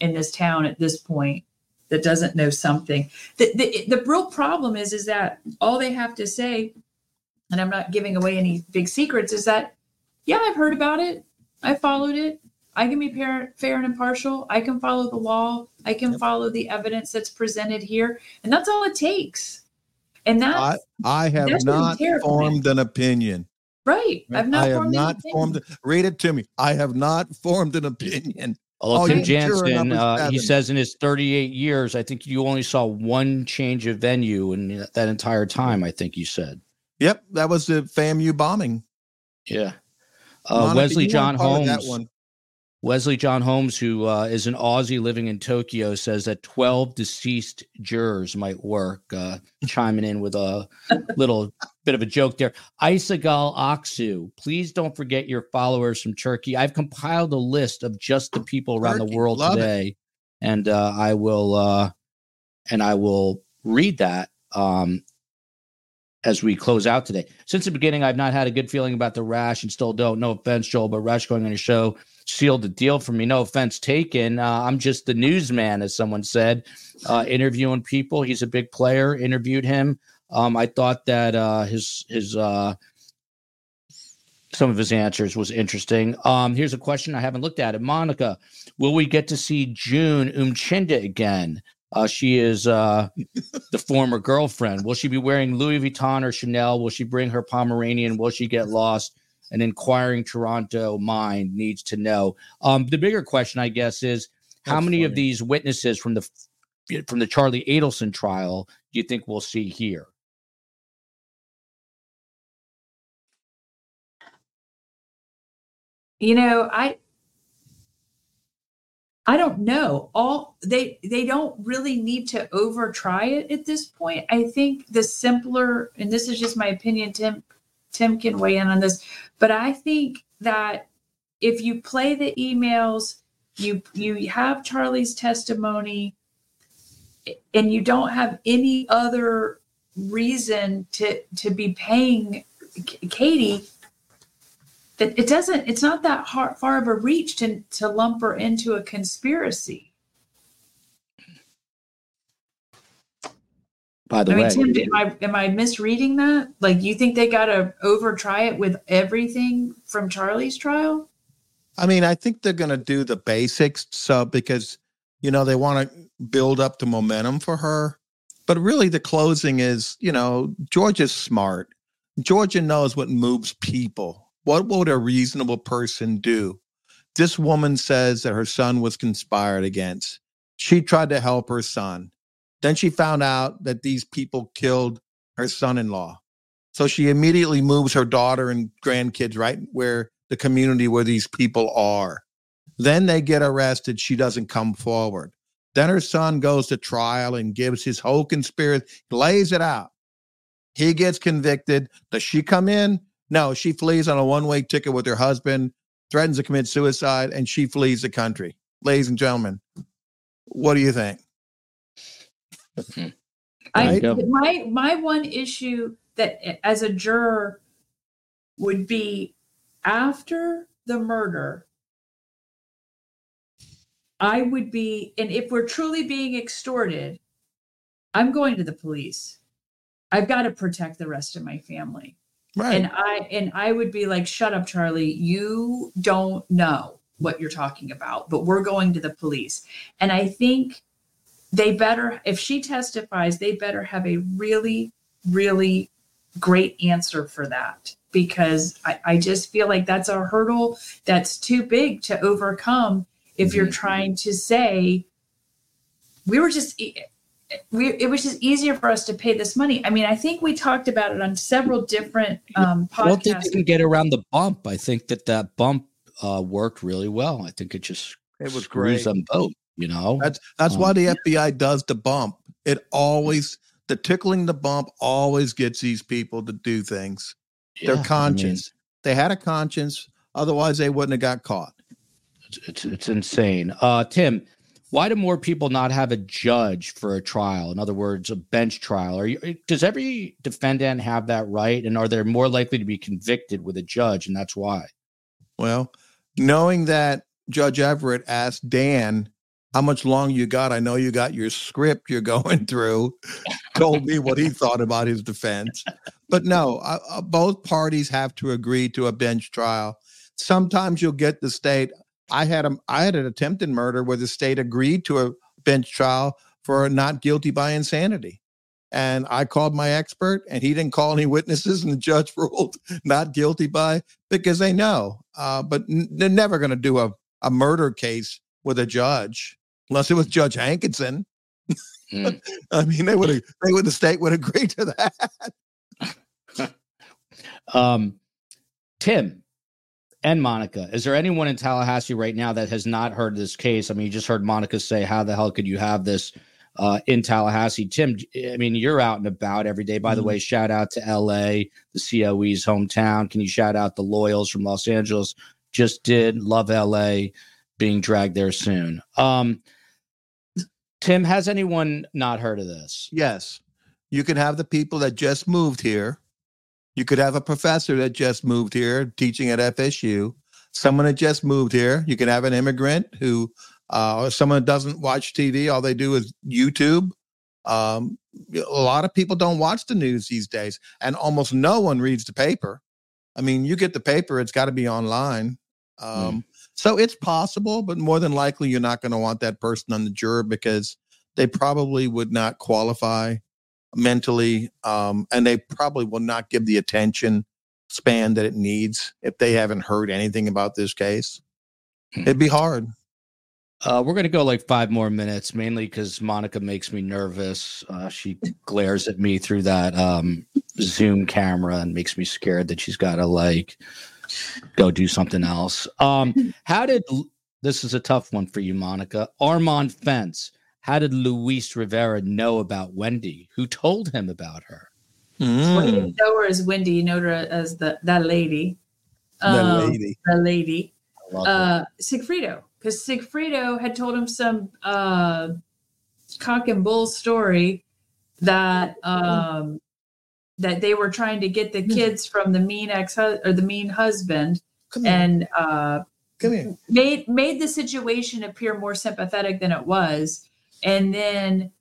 in this town at this point that doesn't know something the, the, the real problem is is that all they have to say and i'm not giving away any big secrets is that yeah i've heard about it i followed it i can be fair, fair and impartial i can follow the law i can follow the evidence that's presented here and that's all it takes and that's I I have that's not formed an opinion. right i've not I have formed an not opinion. formed. Read it to me. I have not formed an opinion. Although Oh, Tim Jansen, uh, he says in his 38 years, I think you only saw one change of venue in that entire time. I think you said, Yep, that was the FAMU bombing. yeah. Uh, Monica, Wesley John Holmes, That one. Wesley John Holmes, who uh, is an Aussie living in Tokyo, says that 12 deceased jurors might work, uh, chiming in with a little bit of a joke there. Isagal Aksu, please don't forget your followers from Turkey. I've compiled a list of just the people around the world love it. today, and uh, I will uh, and I will read that um, as we close out today. Since the beginning, I've not had a good feeling about the rash and still don't. No offense, Joel, but Rash going on your show sealed the deal for me. No offense taken. Uh, I'm just the newsman, as someone said, uh, interviewing people. He's a big player. Interviewed him. Um, I thought that uh, his his uh, some of his answers was interesting. Um, here's a question I haven't looked at it. Monica, will we get to see June Umchinda again? Uh, she is uh, the former girlfriend. Will she be wearing Louis Vuitton or Chanel? Will she bring her Pomeranian? Will she get lost? An inquiring Toronto mind needs to know. Um, the bigger question, I guess, is how That's many of these witnesses from the from the Charlie Adelson trial do you think we'll see here? you know i i don't know all they they don't really need to over try it at this point i think the simpler and this is just my opinion tim tim can weigh in on this but i think that if you play the emails you you have charlie's testimony and you don't have any other reason to to be paying katie that it doesn't it's not that hard, far of a reach to to lump her into a conspiracy By the i mean way, tim am i am i misreading that like you think they got to over try it with everything from charlie's trial I mean, I think they're going to do the basics. So because you know they want to build up the momentum for her, but really the closing is you know Georgia's smart. Georgia knows what moves people. What would a reasonable person do? This woman says that her son was conspired against. She tried to help her son. Then she found out that these people killed her son in law. So she immediately moves her daughter and grandkids right where the community where these people are. Then they get arrested. She doesn't come forward. Then her son goes to trial and gives his whole conspiracy, lays it out. He gets convicted. Does she come in? No, she flees on a one way ticket with her husband, threatens to commit suicide, and she flees the country. Ladies and gentlemen, what do you think? Mm-hmm. I There you my my one issue that eh, as a juror would be after the murder I would be and if we're truly being extorted I'm going to the police. I've got to protect the rest of my family. Right. And I and I would be like shut up Charlie, you don't know what you're talking about, but we're going to the police. And I think they better if she testifies they better have a really really great answer for that because I, I just feel like that's a hurdle that's too big to overcome if you're trying to say we were just we, it was just easier for us to pay this money. I mean, I think we talked about it on several different um, I don't think podcasts. can get around the bump. I think that that bump uh, worked really well. I think it just It was screws great. them both. You know, That's that's Um, why the FBI does the bump. It always the tickling the bump always gets these people to do things. Yeah, I Their mean, conscience. they had a conscience, otherwise they wouldn't have got caught. it's, it's it's insane. Uh, Tim, why do more people not have a judge for a trial? In other words, a bench trial. You, does every defendant have that right? And are they more likely to be convicted with a judge? And that's why. Well, knowing that Judge Everett asked Dan how much longer you got, I know you got your script you're going through, told me what he thought about his defense. But no, uh, both parties have to agree to a bench trial. Sometimes you'll get the state. I had a I had an attempted murder where the state agreed to a bench trial for not guilty by insanity. And I called my expert and he didn't call any witnesses and the judge ruled not guilty by because they know. Uh, but n- they're never going to do a, a murder case with a judge unless it was Judge Hankinson. Mm. I mean, they would have, they would, the state would agree to that. Um, Tim and Monica, is there anyone in Tallahassee right now that has not heard this case? I mean, you just heard Monica say, "How the hell could you have this uh, in Tallahassee?" Tim, I mean, you're out and about every day. By the Mhm. way, shout out to L.A., the COE's hometown. Can you shout out the Loyals from Los Angeles? Just did love L.A. being dragged there soon. Um, Tim, has anyone not heard of this? Yes. You could have the people that just moved here. You could have a professor that just moved here teaching at FSU. Someone that just moved here. You can have an immigrant who, uh, or someone that doesn't watch TV. All they do is YouTube. Um, a lot of people don't watch the news these days, and almost no one reads the paper. I mean, you get the paper; it's got to be online. Um, So it's possible, but more than likely, you're not going to want that person on the juror because they probably would not qualify mentally, um, and they probably will not give the attention span that it needs if they haven't heard anything about this case. It'd be hard. Uh, we're going to go like five more minutes, mainly because Monica makes me nervous. Uh, she glares at me through that um, Zoom camera and makes me scared that she's got to like go do something else. Um, how did this is a tough one for you, Monica? Armand Fence. How did Luis Rivera know about Wendy? Who told him about her? Well, you Mm, didn't know her as Wendy, you know her as the that lady. that Um, lady. The lady. I love her. Uh Sigfredo. Because Sigfredo had told him some uh cock and bull story that um that they were trying to get the kids from the mean ex or the mean husband Come and uh Come made made the situation appear more sympathetic than it was and then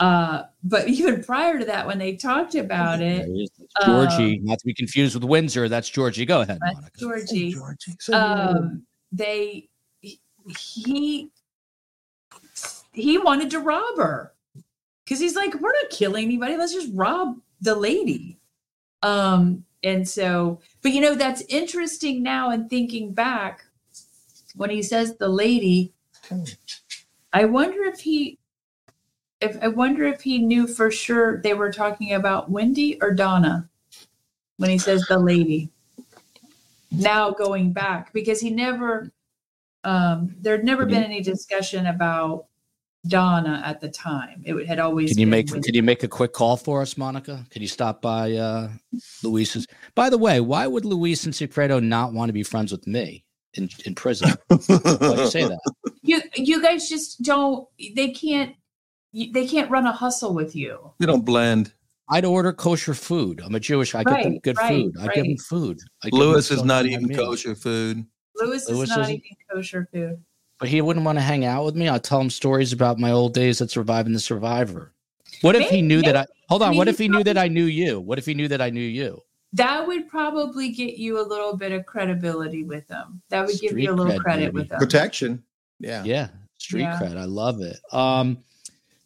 uh but even prior to that when they talked about it There he Georgie, not to be confused with Windsor. That's Georgie. Go ahead, uh, Monica. georgie Georgie. say hello. um they he he wanted to rob her because he's like we're not killing anybody let's just rob the lady. Um and so but you know that's interesting now and thinking back when he says the lady i wonder if he if i wonder if he knew for sure they were talking about wendy or donna when he says the lady. Now going back because he never um there'd never been any discussion about donna at the time it had always Can you been make Wendy. can you make a quick call for us, Monica? Can you stop by uh Luis's? By the way, why would Luis and Sigfredo not want to be friends with me in, in prison? Why do you say that? you you guys just don't they can't they can't run a hustle with you. We don't blend. I'd order kosher food. I'm a Jewish. I get them good right, food. I give them food. I Luis is not on eating kosher food. Luis, Luis is not isn't? eating kosher food. But he wouldn't want to hang out with me. I'll tell him stories about my old days at Surviving the Survivor. What if he Maybe- knew that I hold on? maybe What if he knew that I knew you? What if he knew that I knew you? That would probably get you a little bit of credibility with them. That would give you a little cred, credit baby. with them. Protection. Yeah. Yeah, street Yeah. cred. I love it. Um,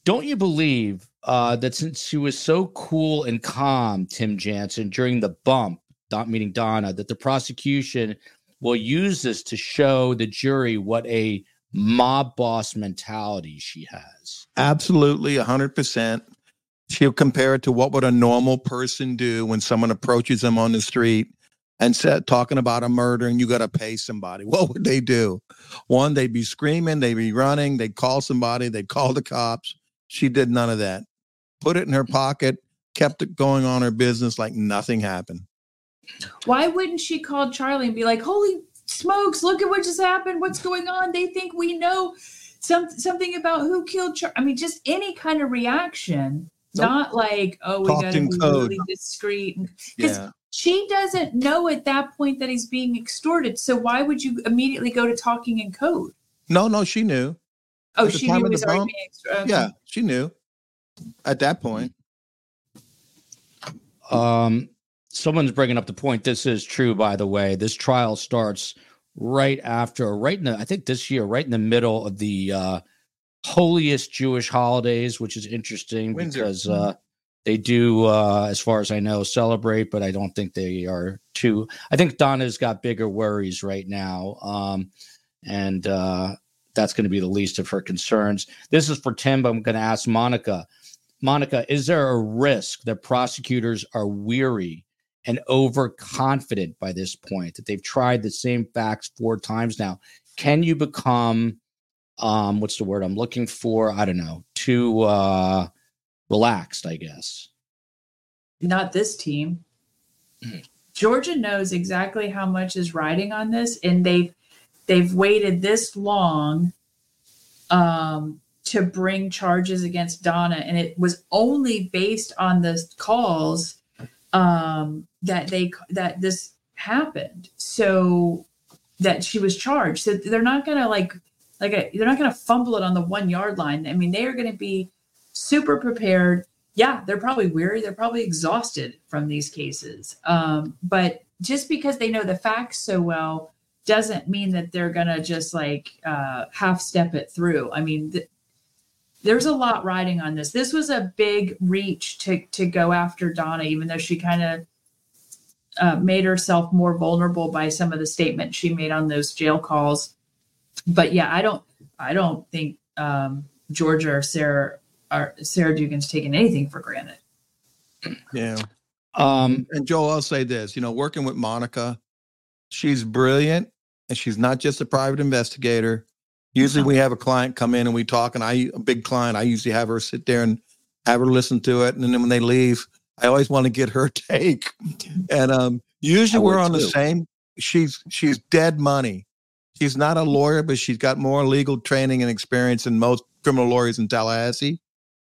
don't you believe uh, that since she was so cool and calm, Tim Jansen, during the bump, not meeting Donna, that the prosecution will use this to show the jury what a mob boss mentality she has. Absolutely, 100%. She'll compare it to what would a normal person do when someone approaches them on the street and said talking about a murder and you got to pay somebody. What would they do? One, they'd be screaming, they'd be running, they'd call somebody, they'd call the cops. She did none of that. Put it in her pocket, kept it going on her business like nothing happened. Why wouldn't she call Charlie and be like, "Holy smokes! Look at what just happened. What's going on? They think we know some something about who killed Charlie." I mean, just any kind of reaction, Nope. not like, "Oh, we got to be code. really discreet." Because Yeah. she doesn't know at that point that he's being extorted. So why would you immediately go to talking in code? No, no, she knew. Oh, she knew he was already being extorted. Yeah, she knew at that point. Um, someone's bringing up the point. This is true, by the way. This trial starts right after, right in the, I think this year, right in the middle of the uh, holiest Jewish holidays, which is interesting Windsor. because uh, they do, uh, as far as I know, celebrate, but I don't think they are too. I think Donna's got bigger worries right now. Um, and uh, that's going to be the least of her concerns. This is for Tim, but I'm going to ask Monica. Monica, is there a risk that prosecutors are weary and overconfident by this point that they've tried the same facts four times now? Can you become, um, what's the word I'm looking for? I don't know, too uh, relaxed, I guess. not this team. Hmm. Georgia knows exactly how much is riding on this, and they've they've waited this long um, to bring charges against Donna, and it was only based on the calls um, that they that this happened. So that she was charged. So they're not gonna like like a, they're not gonna fumble it on the one yard line. I mean, they are gonna be super prepared yeah, they're probably weary. They're probably exhausted from these cases. Um, but just because they know the facts so well doesn't mean that they're going to just like uh, half step it through. I mean, th- there's a lot riding on this. This was a big reach to, to go after Donna, even though she kind of uh, made herself more vulnerable by some of the statements she made on those jail calls. But yeah, I don't, I don't think um, Georgia or Sarah are Sarah Dugan's taking anything for granted. Yeah. Um, and Joel, I'll say this, you know, working with Monica, she's brilliant and she's not just a private investigator. Usually we have a client come in and we talk and I, a big client, I usually have her sit there and have her listen to it. And then when they leave, I always want to get her take. And um, usually we're on the same, she's, she's dead money. She's not a lawyer, but she's got more legal training and experience than most criminal lawyers in Tallahassee.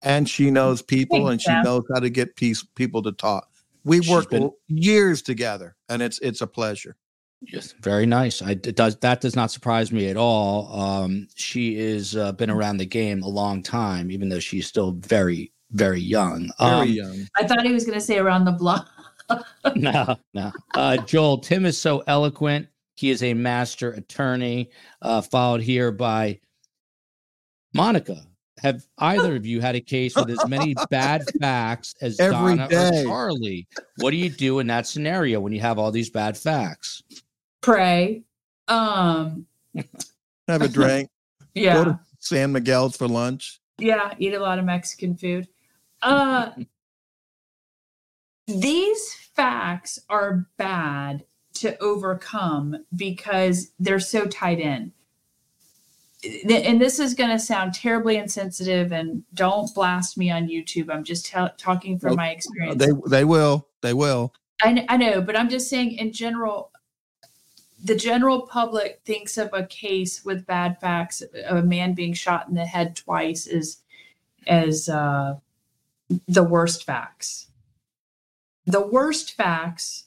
And she knows people and she knows how to get peace, people to talk. We She's worked been- years together, and it's it's a pleasure. Yes, very nice. I it does that does not surprise me at all. Um, she is uh, been around the game a long time, even though she's still very very young. Very Um, young. I thought he was going to say around the block. no, no. Uh, Joel, Tim is so eloquent. He is a master attorney, uh, followed here by Monica. Have either of you had a case with as many bad facts as Every Donna day. or Charlie? What do you do in that scenario when you have all these bad facts? Pray. Um, Have a drink. yeah. Go to San Miguel's for lunch. Yeah, eat a lot of Mexican food. Uh these facts are bad to overcome because they're so tied in. And this is going to sound terribly insensitive and don't blast me on YouTube. I'm just tell talking from Nope. my experience. They they will. They will. I, I know, but I'm just saying in general, the general public thinks of a case with bad facts, of a man being shot in the head twice is as uh, the worst facts. The worst facts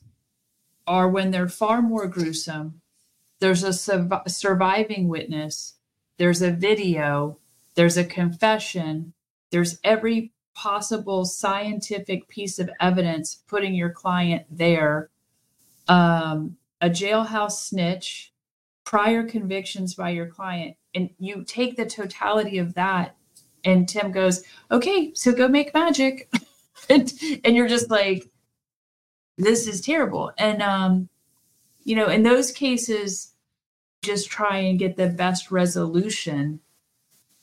are when they're far more gruesome. There's a surv- surviving witness, there's a video, there's a confession, there's every possible scientific piece of evidence putting your client there. Um, a jailhouse snitch, prior convictions by your client, and you take the totality of that. And Tim goes, "Okay, so go make magic," and and you're just like, "This is terrible." And um, you know, in those cases, just try and get the best resolution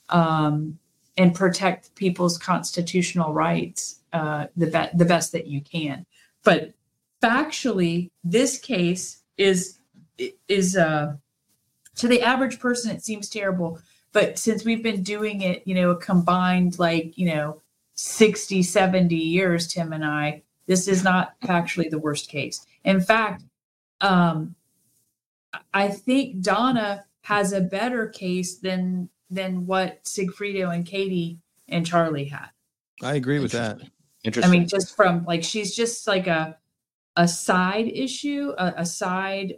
um, and protect people's constitutional rights uh, the, be- the best that you can. But factually, this case is is uh, to the average person it seems terrible. But since we've been doing it, you know, a combined like you know 60, 70 years, Tim and I, this is not actually the worst case. In fact, um, I think Donna has a better case than than what Sigfredo and Katie and Charlie had. I agree with that. Interesting. I mean, just from like she's just like a a side issue, a, a side.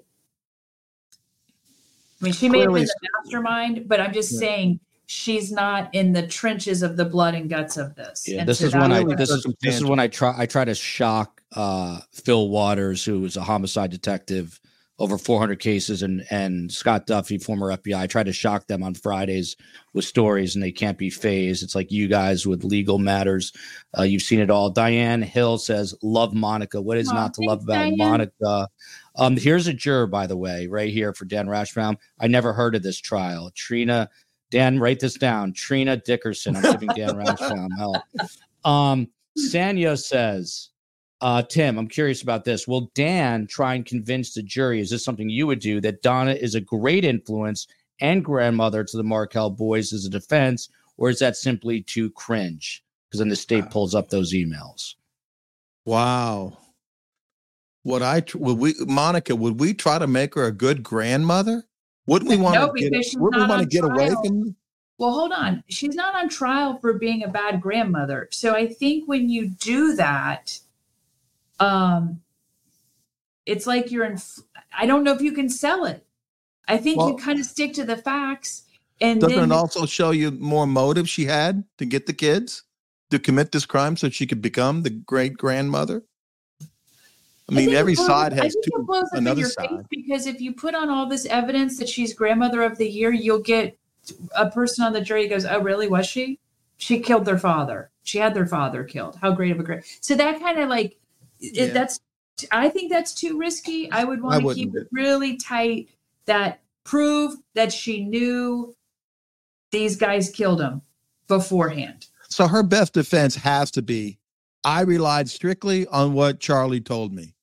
I mean, she may have been Clearly- the mastermind, but I'm just Yeah. saying she's not in the trenches of the blood and guts of this. Yeah, And this so is when I this is this is when I try I try to shock uh, Phil Waters, who was a homicide detective, over 400 cases, and and Scott Duffy, former FBI. Try to shock them on Fridays with stories, and they can't be phased. It's like you guys with legal matters. Uh, you've seen it all. Diane Hill says, "Love Monica." What is Aw, not to love about Diane. Monica? Um, here's a juror, by the way, right here for Dan Rashbaum. I never heard of this trial. Trina, Dan, write this down. Trina Dickerson. I'm giving Dan Rashbaum help. Um, Sanyo says, uh, Tim, I'm curious about this. Will Dan try and convince the jury? Is this something you would do that Donna is a great influence and grandmother to the Markel boys as a defense, or is that simply too cringe? Because then the state pulls up those emails. Wow. Would I would we Monica, would we try to make her a good grandmother? Wouldn't we want No, to get wouldn't we want to on get away from Well, hold on. She's not on trial for being a bad grandmother. So I think when you do that, um, it's like you're in. I don't know if you can sell it. I think you kind of stick to the facts, and Doesn't then it also show you more motive she had to get the kids to commit this crime so she could become the great grandmother? I mean, it every blows- side has two it blows up in another side. because if you put on all this evidence that she's grandmother of the year, you'll get a person on the jury goes, "Oh, really? Was she? She killed their father. She had their father killed. How great of a great." So that kind of like Yeah. that's. I think that's too risky. I would want to keep it really tight. That prove that she knew these guys killed him beforehand. So her best defense has to be I relied strictly on what Charlie told me.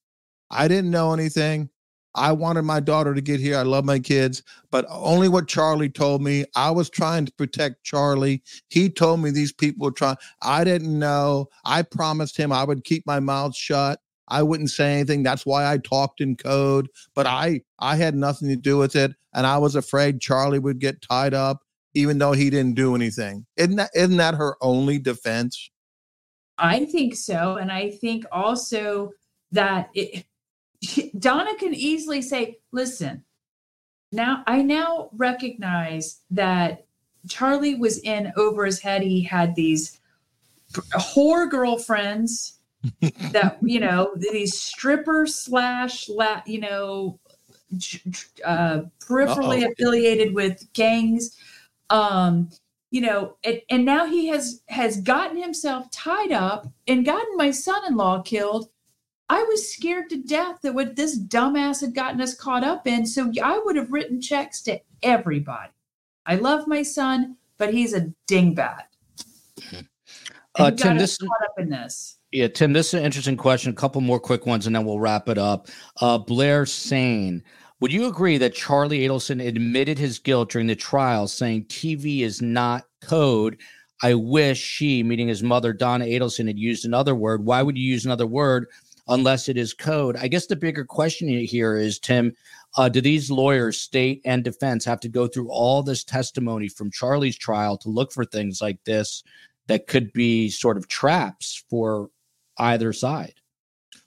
I didn't know anything. I wanted my daughter to get here. I love my kids, but only what Charlie told me. I was trying to protect Charlie. He told me these people were trying. I didn't know. I promised him I would keep my mouth shut. I wouldn't say anything. That's why I talked in code, but I I had nothing to do with it and I was afraid Charlie would get tied up even though he didn't do anything. Isn't that isn't that her only defense? I think so. And I think also that it, Donna can easily say, listen, now I now recognize that Charlie was in over his head. He had these whore girlfriends that, you know, these stripper slash, la, you know, uh, peripherally Uh-oh. affiliated with gangs. Um, you know and, and now he has has gotten himself tied up and gotten my son-in-law killed i was scared to death that what this dumbass had gotten us caught up in so i would have written checks to everybody i love my son but he's a dingbat Uh, Tim, this caught up in this Yeah, Tim, this is an interesting question. A couple more quick ones, and then we'll wrap it up. Uh, Blair Sane, would you agree that Charlie Adelson admitted his guilt during the trial, saying TV is not code? I wish she, meaning his mother, Donna Adelson, had used another word. Why would you use another word unless it is code? I guess the bigger question here is, Tim, uh, do these lawyers, state and defense, have to go through all this testimony from Charlie's trial to look for things like this? that could be sort of traps for either side.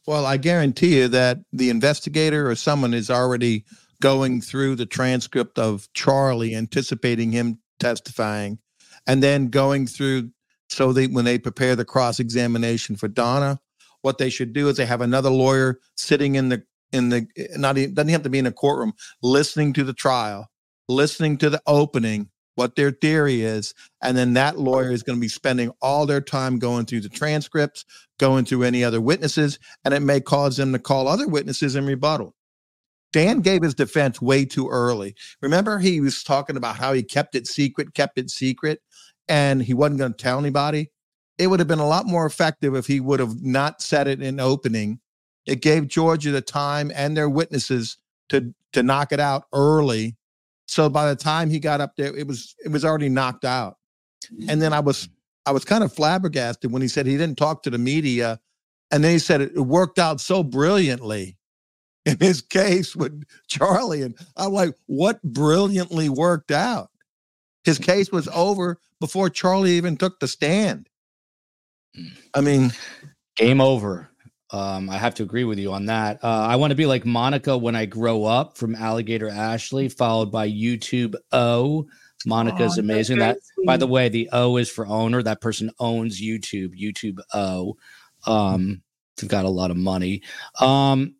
Well, I guarantee you that the investigator or someone is already going through the transcript of Charlie, anticipating him testifying, and then going through so they when they prepare the cross examination for Donna, what they should do is they have another lawyer sitting in the in the not even doesn't have to be in a courtroom listening to the trial, listening to the opening, what their theory is, and then that lawyer is going to be spending all their time going through the transcripts, going through any other witnesses, and it may cause them to call other witnesses in rebuttal. Dan gave his defense way too early. Remember, he was talking about how he kept it secret, kept it secret, and he wasn't going to tell anybody. It would have been a lot more effective if he would have not said it in opening. It gave Georgia the time and their witnesses to to knock it out early. So by the time he got up there, it was it was already knocked out. And then I was I was kind of flabbergasted when he said he didn't talk to the media, and then he said it worked out so brilliantly in his case with Charlie. And I'm like, what brilliantly worked out? His case was over before Charlie even took the stand. I mean, game over. Um, I have to agree with you on that. Uh, I want to be like Monica when I grow up from Alligator Ashley, followed by YouTube O. Monica is Oh, amazing. that's That, by the way, the O is for owner. That person owns YouTube. YouTube O. Um, they've got a lot of money. Um,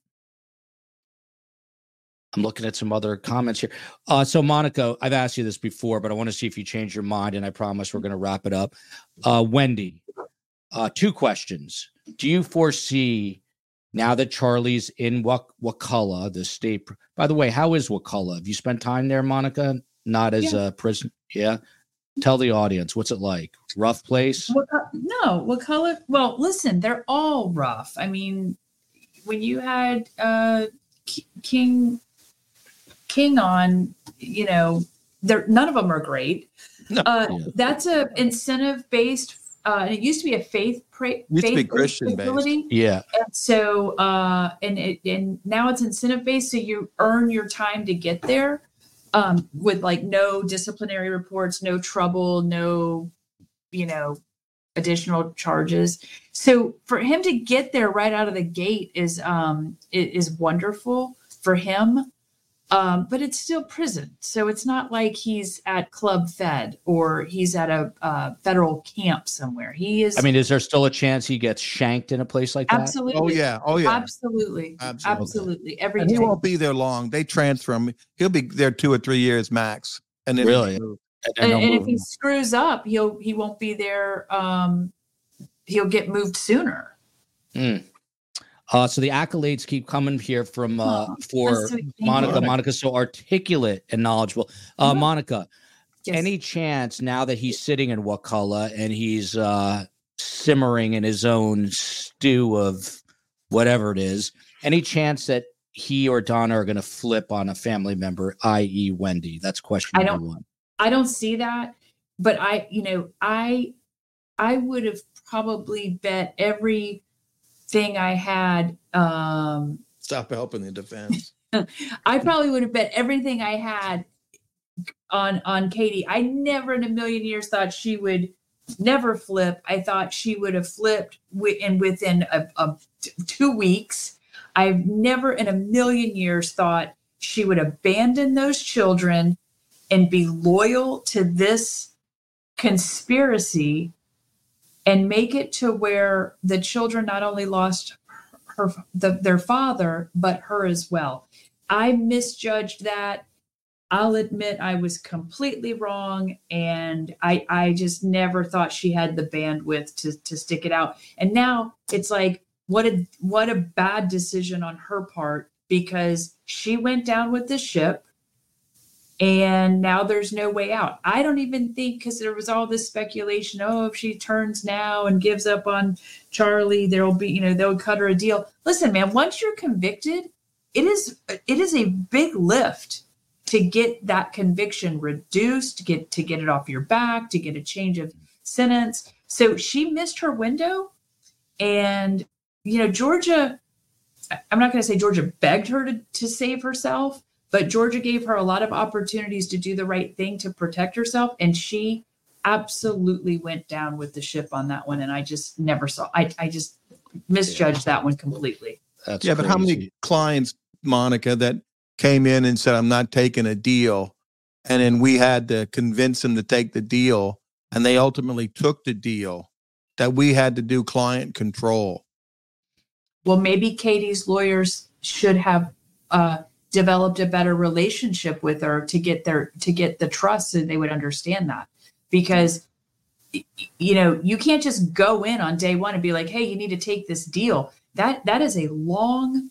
I'm looking at some other comments here. Uh, so Monica, I've asked you this before, but I want to see if you change your mind, and I promise we're going to wrap it up. Uh, Wendy, uh, two questions. Do you foresee now that Charlie's in Wak- Wakulla, the state? By the way, how is Wakulla? Have you spent time there, Monica? Not as Yeah. a prison. Yeah. Tell the audience what's it like. Rough place. Co- no, color? Well, listen, they're all rough. I mean, when you had uh, K- King King on, you know, they're none of them are great. No. Uh. That's a incentive based. Uh, and it used to be a faith pra- Used to be faith Christian-based. facility. Yeah. And so, uh, and it, and now it's incentive based, so you earn your time to get there, um, with like no disciplinary reports, no trouble, no, you know, additional charges. So for him to get there right out of the gate is um is wonderful for him. Um, but it's still prison, so it's not like he's at Club Fed or he's at a uh, federal camp somewhere. He is. I mean, is there still a chance he gets shanked in a place like that? absolutely. oh yeah, oh yeah. Absolutely. Absolutely. Absolutely. Every And he won't be there long. They transfer him. He'll be there two or three years max. And then Really? And And, and if he screws up, he'll he won't be there. Um, he'll get moved sooner. Uh, so the accolades keep coming here from uh, for. Thank Monica. Monica's so articulate and knowledgeable. Uh, Mhm. Monica, Yes. any chance now that he's sitting in Wakulla and he's uh, simmering in his own stew of whatever it is, any chance that he or Donna are going to flip on a family member, i.e., Wendy? That's question I number one. I don't see that, but I, you know, I, I would have probably bet everything I had. Um, Stop helping the defense. I probably would have bet everything I had on on Katie. I never in a million years thought she would never flip. I thought she would have flipped wi- and within a, a t- two weeks. I've never in a million years thought she would abandon those children and be loyal to this conspiracy and make it to where the children not only lost her the, their father but her as well. I misjudged that. I'll admit i was completely wrong and i i just never thought she had the bandwidth to to stick it out. And now it's like what a what a bad decision on her part because she went down with the ship and now there's no way out. I don't even think because there was all this speculation. Oh, if she turns now and gives up on Charlie, there'll be you know they'll cut her a deal. Listen, man, once you're convicted, it is it is a big lift to get that conviction reduced, to get to get it off your back, to get a change of sentence. So she missed her window, and you know Georgia. I'm not going to say Georgia begged her to, to save herself, but Georgia gave her a lot of opportunities to do the right thing to protect herself, and she absolutely went down with the ship on that one, and I just never saw. I I just misjudged that one completely. That's yeah, but how many clients, Monica, that came in and said, I'm not taking a deal? And then we had to convince them to take the deal. And they ultimately took the deal that we had to do client control. Well, maybe Katie's lawyers should have uh, developed a better relationship with her to get their to get the trust, and they would understand that. Because you know you can't just go in on day one and be like, "Hey, you need to take this deal." That that is a long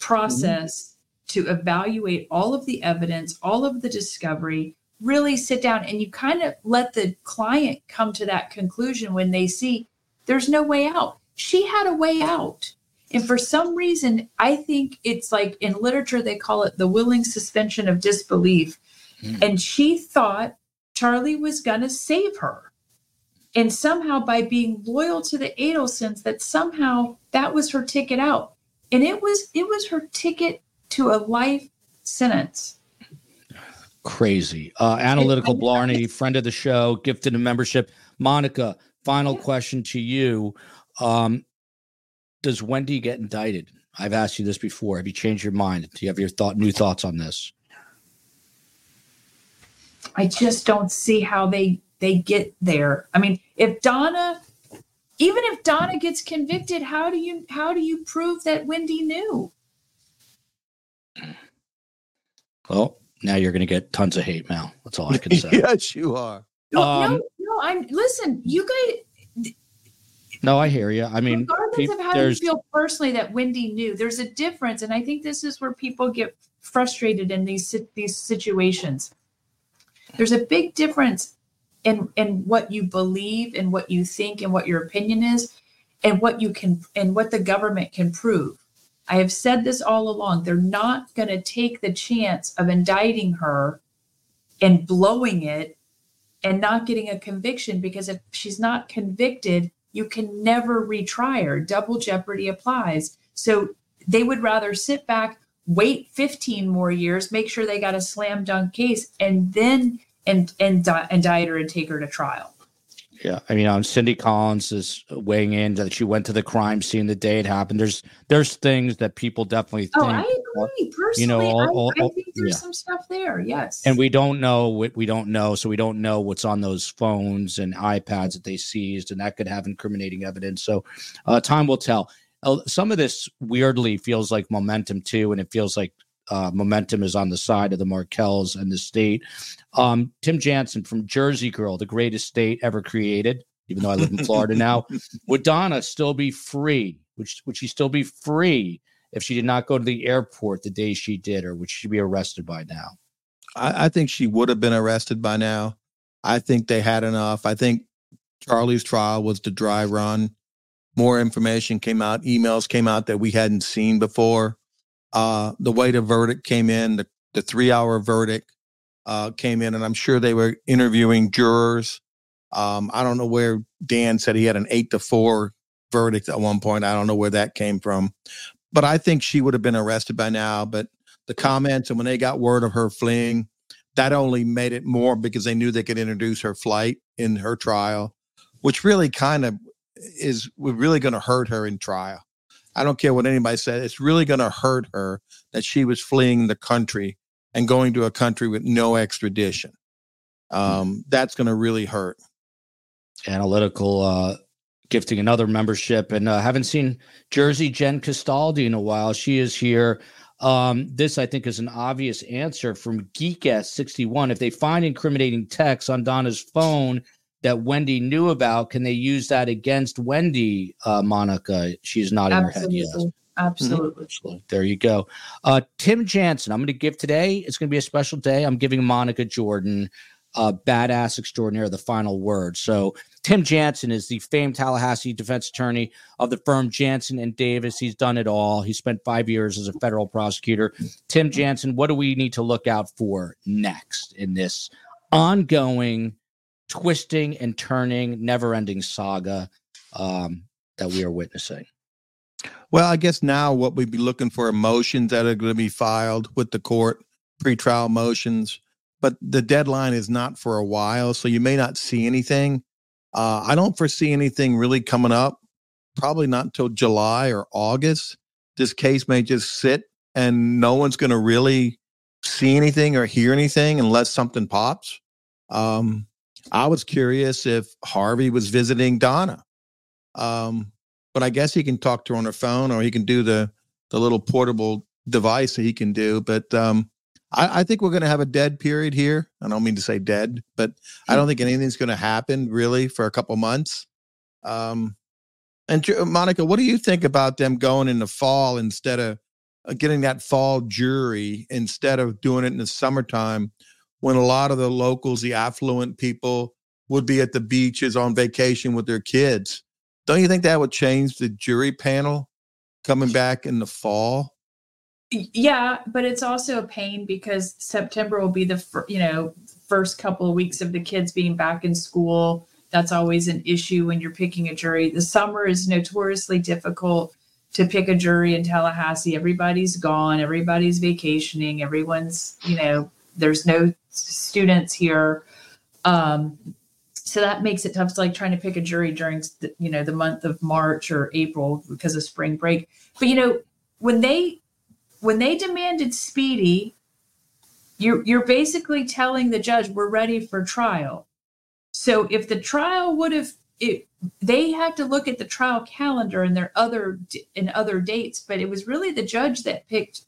process mm-hmm. to evaluate all of the evidence, all of the discovery, really sit down and you kind of let the client come to that conclusion when they see there's no way out. She had a way out. And for some reason, I think it's like in literature, they call it the willing suspension of disbelief. And she thought Charlie was going to save her. And somehow, by being loyal to the Adelsons, that somehow that was her ticket out. And it was it was her ticket to a life sentence. crazy. Uh, Analytical Blarney, friend of the show, gifted a membership. Monica, final question to you. Um, does Wendy get indicted? I've asked you this before. Have you changed your mind? Do you have your thought, new thoughts on this? I just don't see how they they get there. I mean, if Donna, even if Donna gets convicted, how do you how do you prove that Wendy knew? Well, now you're going to get tons of hate mail. That's all I can say. yes, you are. No, Um, no, no. I'm listen. You guys, No, I hear you. I mean, regardless of how you feel personally that Wendy knew, there's a difference, and I think this is where people get frustrated in these these situations. There's a big difference in in what you believe and what you think and what your opinion is, and what you can and what the government can prove. I have said this all along. They're not going to take the chance of indicting her and blowing it and not getting a conviction because if she's not convicted, you can never retry her. Double jeopardy applies. So they would rather sit back, wait 15 more years, make sure they got a slam dunk case, and then and and di- indict her and take her to trial. Yeah, I mean, um, Cindy Collins is weighing in that she went to the crime scene the day it happened. There's there's things that people definitely think. Oh, I agree. Personally, you know, all- I, all- I all- think there's yeah. some stuff there. Yes. and we don't know what we don't know, so we don't know what's on those phones and iPads that they seized, and that could have incriminating evidence. So, uh, time will tell. Uh, some of this weirdly feels like momentum too, and it feels like uh, momentum is on the side of the Markels and the state. Um, Tim Jansen from Jersey Girl, the greatest state ever created. Even though I live in Florida now, would Donna still be free? Would she, would she still be free if she did not go to the airport the day she did, or would she be arrested by now? I, I think she would have been arrested by now. I think they had enough. I think Charlie's trial was the dry run. More information came out, emails came out that we hadn't seen before. Uh, the way the verdict came in, the, the three hour verdict uh, came in, and I'm sure they were interviewing jurors. Um, I don't know where Dan said he had an eight to four verdict at one point. I don't know where that came from, but I think she would have been arrested by now. But the comments and when they got word of her fleeing, that only made it more because they knew they could introduce her flight in her trial, which really kind of is really going to hurt her in trial. I don't care what anybody said. It's really going to hurt her that she was fleeing the country and going to a country with no extradition. Um, that's going to really hurt. Analytical uh, gifting another membership, and uh, haven't seen Jersey Jen Castaldi in a while. She is here. Um, this, I think, is an obvious answer from Geekess61. If they find incriminating text on Donna's phone that Wendy knew about, can they use that against Wendy, uh, Monica? She's not nodding her head. Yes. Absolutely. Absolutely. Absolutely. There you go. Uh, Tim Jansen, I'm going to give today. It's going to be a special day. I'm giving Monica Jordan, uh, badass extraordinaire, the final word. So Tim Jansen is the famed Tallahassee defense attorney of the firm Jansen and Davis. He's done it all. He spent five years as a federal prosecutor. Tim Jansen, what do we need to look out for next in this ongoing twisting and turning, never-ending saga um, that we are witnessing? Well, I guess now what we'd be looking for are motions that are going to be filed with the court, pretrial motions, but the deadline is not for a while, so you may not see anything. Uh, I don't foresee anything really coming up. Probably not until July or August. This case may just sit, and no one's going to really see anything or hear anything unless something pops. Um, I was curious if Harvey was visiting Donna. Um, but I guess he can talk to her on her phone or he can do the the little portable device that he can do. But um, I, I think we're going to have a dead period here. I don't mean to say dead, but I don't think anything's going to happen really for a couple months. Um, and Monica, what do you think about them going in the fall instead of uh, getting that fall jury instead of doing it in the summertime when a lot of the locals, the affluent people, would be at the beaches on vacation with their kids? Don't you think that would change the jury panel coming back in the fall? Yeah, but it's also a pain because September will be the fir- you know first couple of weeks of the kids being back in school. That's always an issue when you're picking a jury. The summer is notoriously difficult to pick a jury in Tallahassee. Everybody's gone, everybody's vacationing, everyone's, you know, there's no students here. Um, so that makes it tough. Like trying to pick a jury during, the, you know, the month of March or April because of spring break. But you know, when they when they demanded speedy, you're you're basically telling the judge we're ready for trial. So if the trial would have it, they had to look at the trial calendar and their other and other dates, but it was really the judge that picked,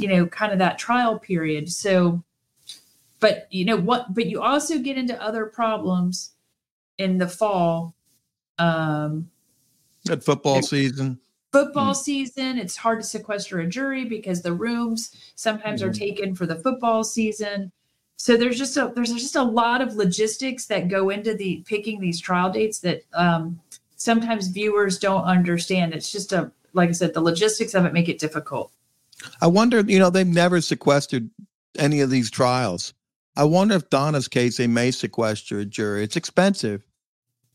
you know, kind of that trial period. So, but you know what? But you also get into other problems in the fall. Um, at football season football mm season it's hard to sequester a jury because the rooms sometimes mm are taken for the football season so there's just a there's just a lot of logistics that go into the picking these trial dates that um, sometimes viewers don't understand it's just a like i said the logistics of it make it difficult i wonder you know they've never sequestered any of these trials i wonder if donna's case they may sequester a jury it's expensive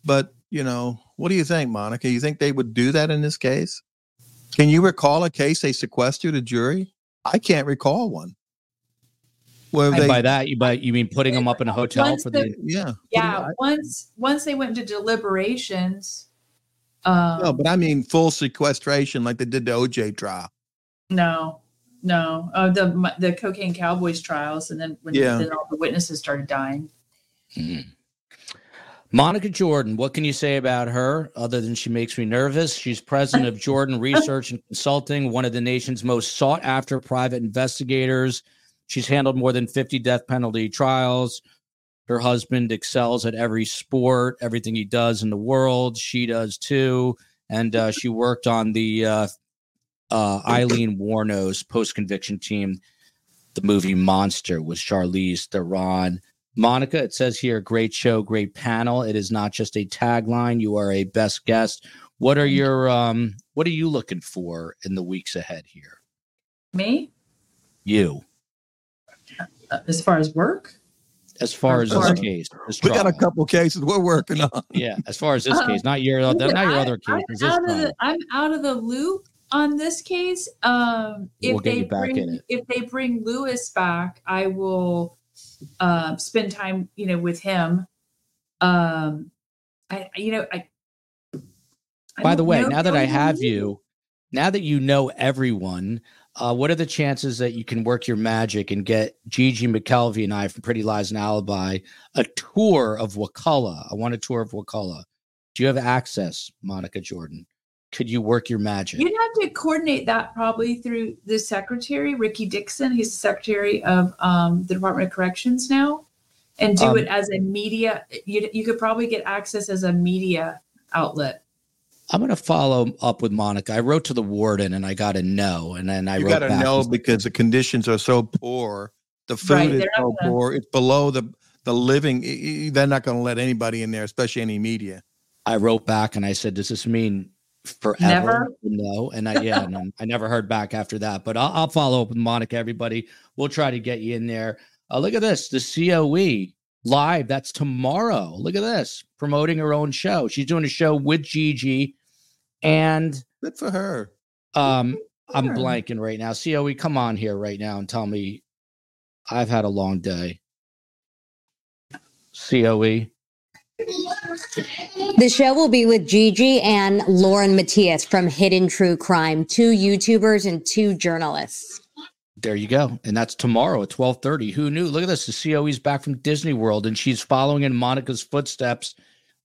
but you know what do you think monica you think they would do that in this case can you recall a case they sequestered a jury? I can't recall one. Well, they, by that you by you mean putting them up in a hotel for the, the yeah yeah once once they went into deliberations. Um, no, but I mean full sequestration like they did the OJ trial. No, no, uh, the the cocaine cowboys trials, and then when yeah. then all the witnesses started dying. Mm-hmm. Monica Jordan, what can you say about her other than she makes me nervous? She's president of Jordan Research and Consulting, one of the nation's most sought after private investigators. She's handled more than 50 death penalty trials. Her husband excels at every sport, everything he does in the world. She does too. And uh, she worked on the uh, uh, Aileen Wuornos post conviction team, the movie Monster with Charlize Theron. Monica, it says here, great show, great panel. It is not just a tagline. You are a best guest. What are your um what are you looking for in the weeks ahead here? Me? You. Uh, as far as work? As far as this case, this we got a couple cases we're working on. Yeah, as far as this uh, case, not your not your I, other cases. I'm out, of the, I'm out of the loop on this case. Um, if we'll they bring if they bring Luis back, I will uh, spend time, you know, with him. Um, I, you know, I. I By the way, now that I have you, now that you know everyone, uh, what are the chances that you can work your magic and get Gigi McKelvey and I from Pretty Lies and Alibi a tour of Wakulla? I want a tour of Wakulla. Do you have access, Monica Jordan? Could you work your magic? You'd have to coordinate that probably through the secretary, Ricky Dixon. He's the secretary of um, the Department of Corrections now, and do um, it as a media. You, you could probably get access as a media outlet. I'm going to follow up with Monica. I wrote to the warden and I got a no, and then I you got a no because the conditions are so poor. The food right, is so gonna... poor. It's below the the living. They're not going to let anybody in there, especially any media. I wrote back and I said, "Does this mean forever. Never? No. And I, yeah, no, I never heard back after that. But I'll, I'll, follow up with Monica, everybody. We'll try to get you in there. Uh, look at this the COE live. That's tomorrow. Look at this promoting her own show. She's doing a show with Gigi. And good for her. Um, I'm blanking right now. COE, come on here right now and tell me I've had a long day. COE. The show will be with Gigi and Lauren Matthias from Hidden True Crime, two YouTubers and two journalists. There you go. And that's tomorrow at 12:30. Who knew? Look at this. The COE's back from Disney World and she's following in Monica's footsteps.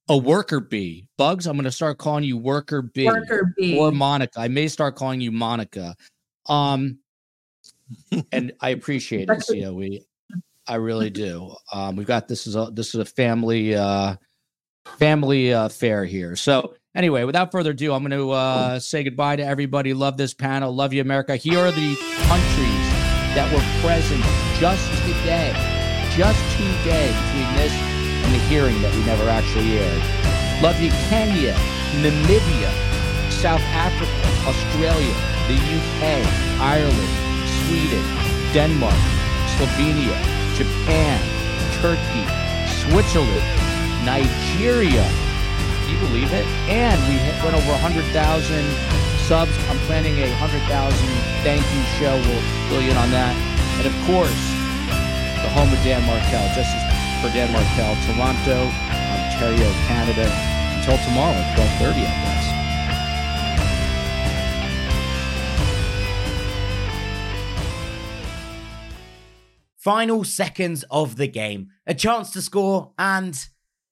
A worker bee. Bugs, I'm going to start calling you worker bee. Worker bee. Or Monica. I may start calling you Monica. Um and I appreciate it, COE. I really do. Um, we've got this is a this is a family uh family affair here. So anyway, without further ado, I'm going to uh say goodbye to everybody. Love this panel. Love you, America. Here are the countries that were present just today, just today between this and the hearing that we never actually aired. Love you, Kenya, Namibia, South Africa, Australia, the UK, Ireland, Sweden, Denmark, Slovenia, Japan, Turkey, Switzerland, Nigeria. Do you believe it? And we went over 100,000 subs. I'm planning a 100,000 thank you show. We'll fill you in on that. And of course, the home of Dan Markel, Justice for Dan Markel, Toronto, Ontario, Canada. Until tomorrow at 12:30, I guess. Final seconds of the game, a chance to score, and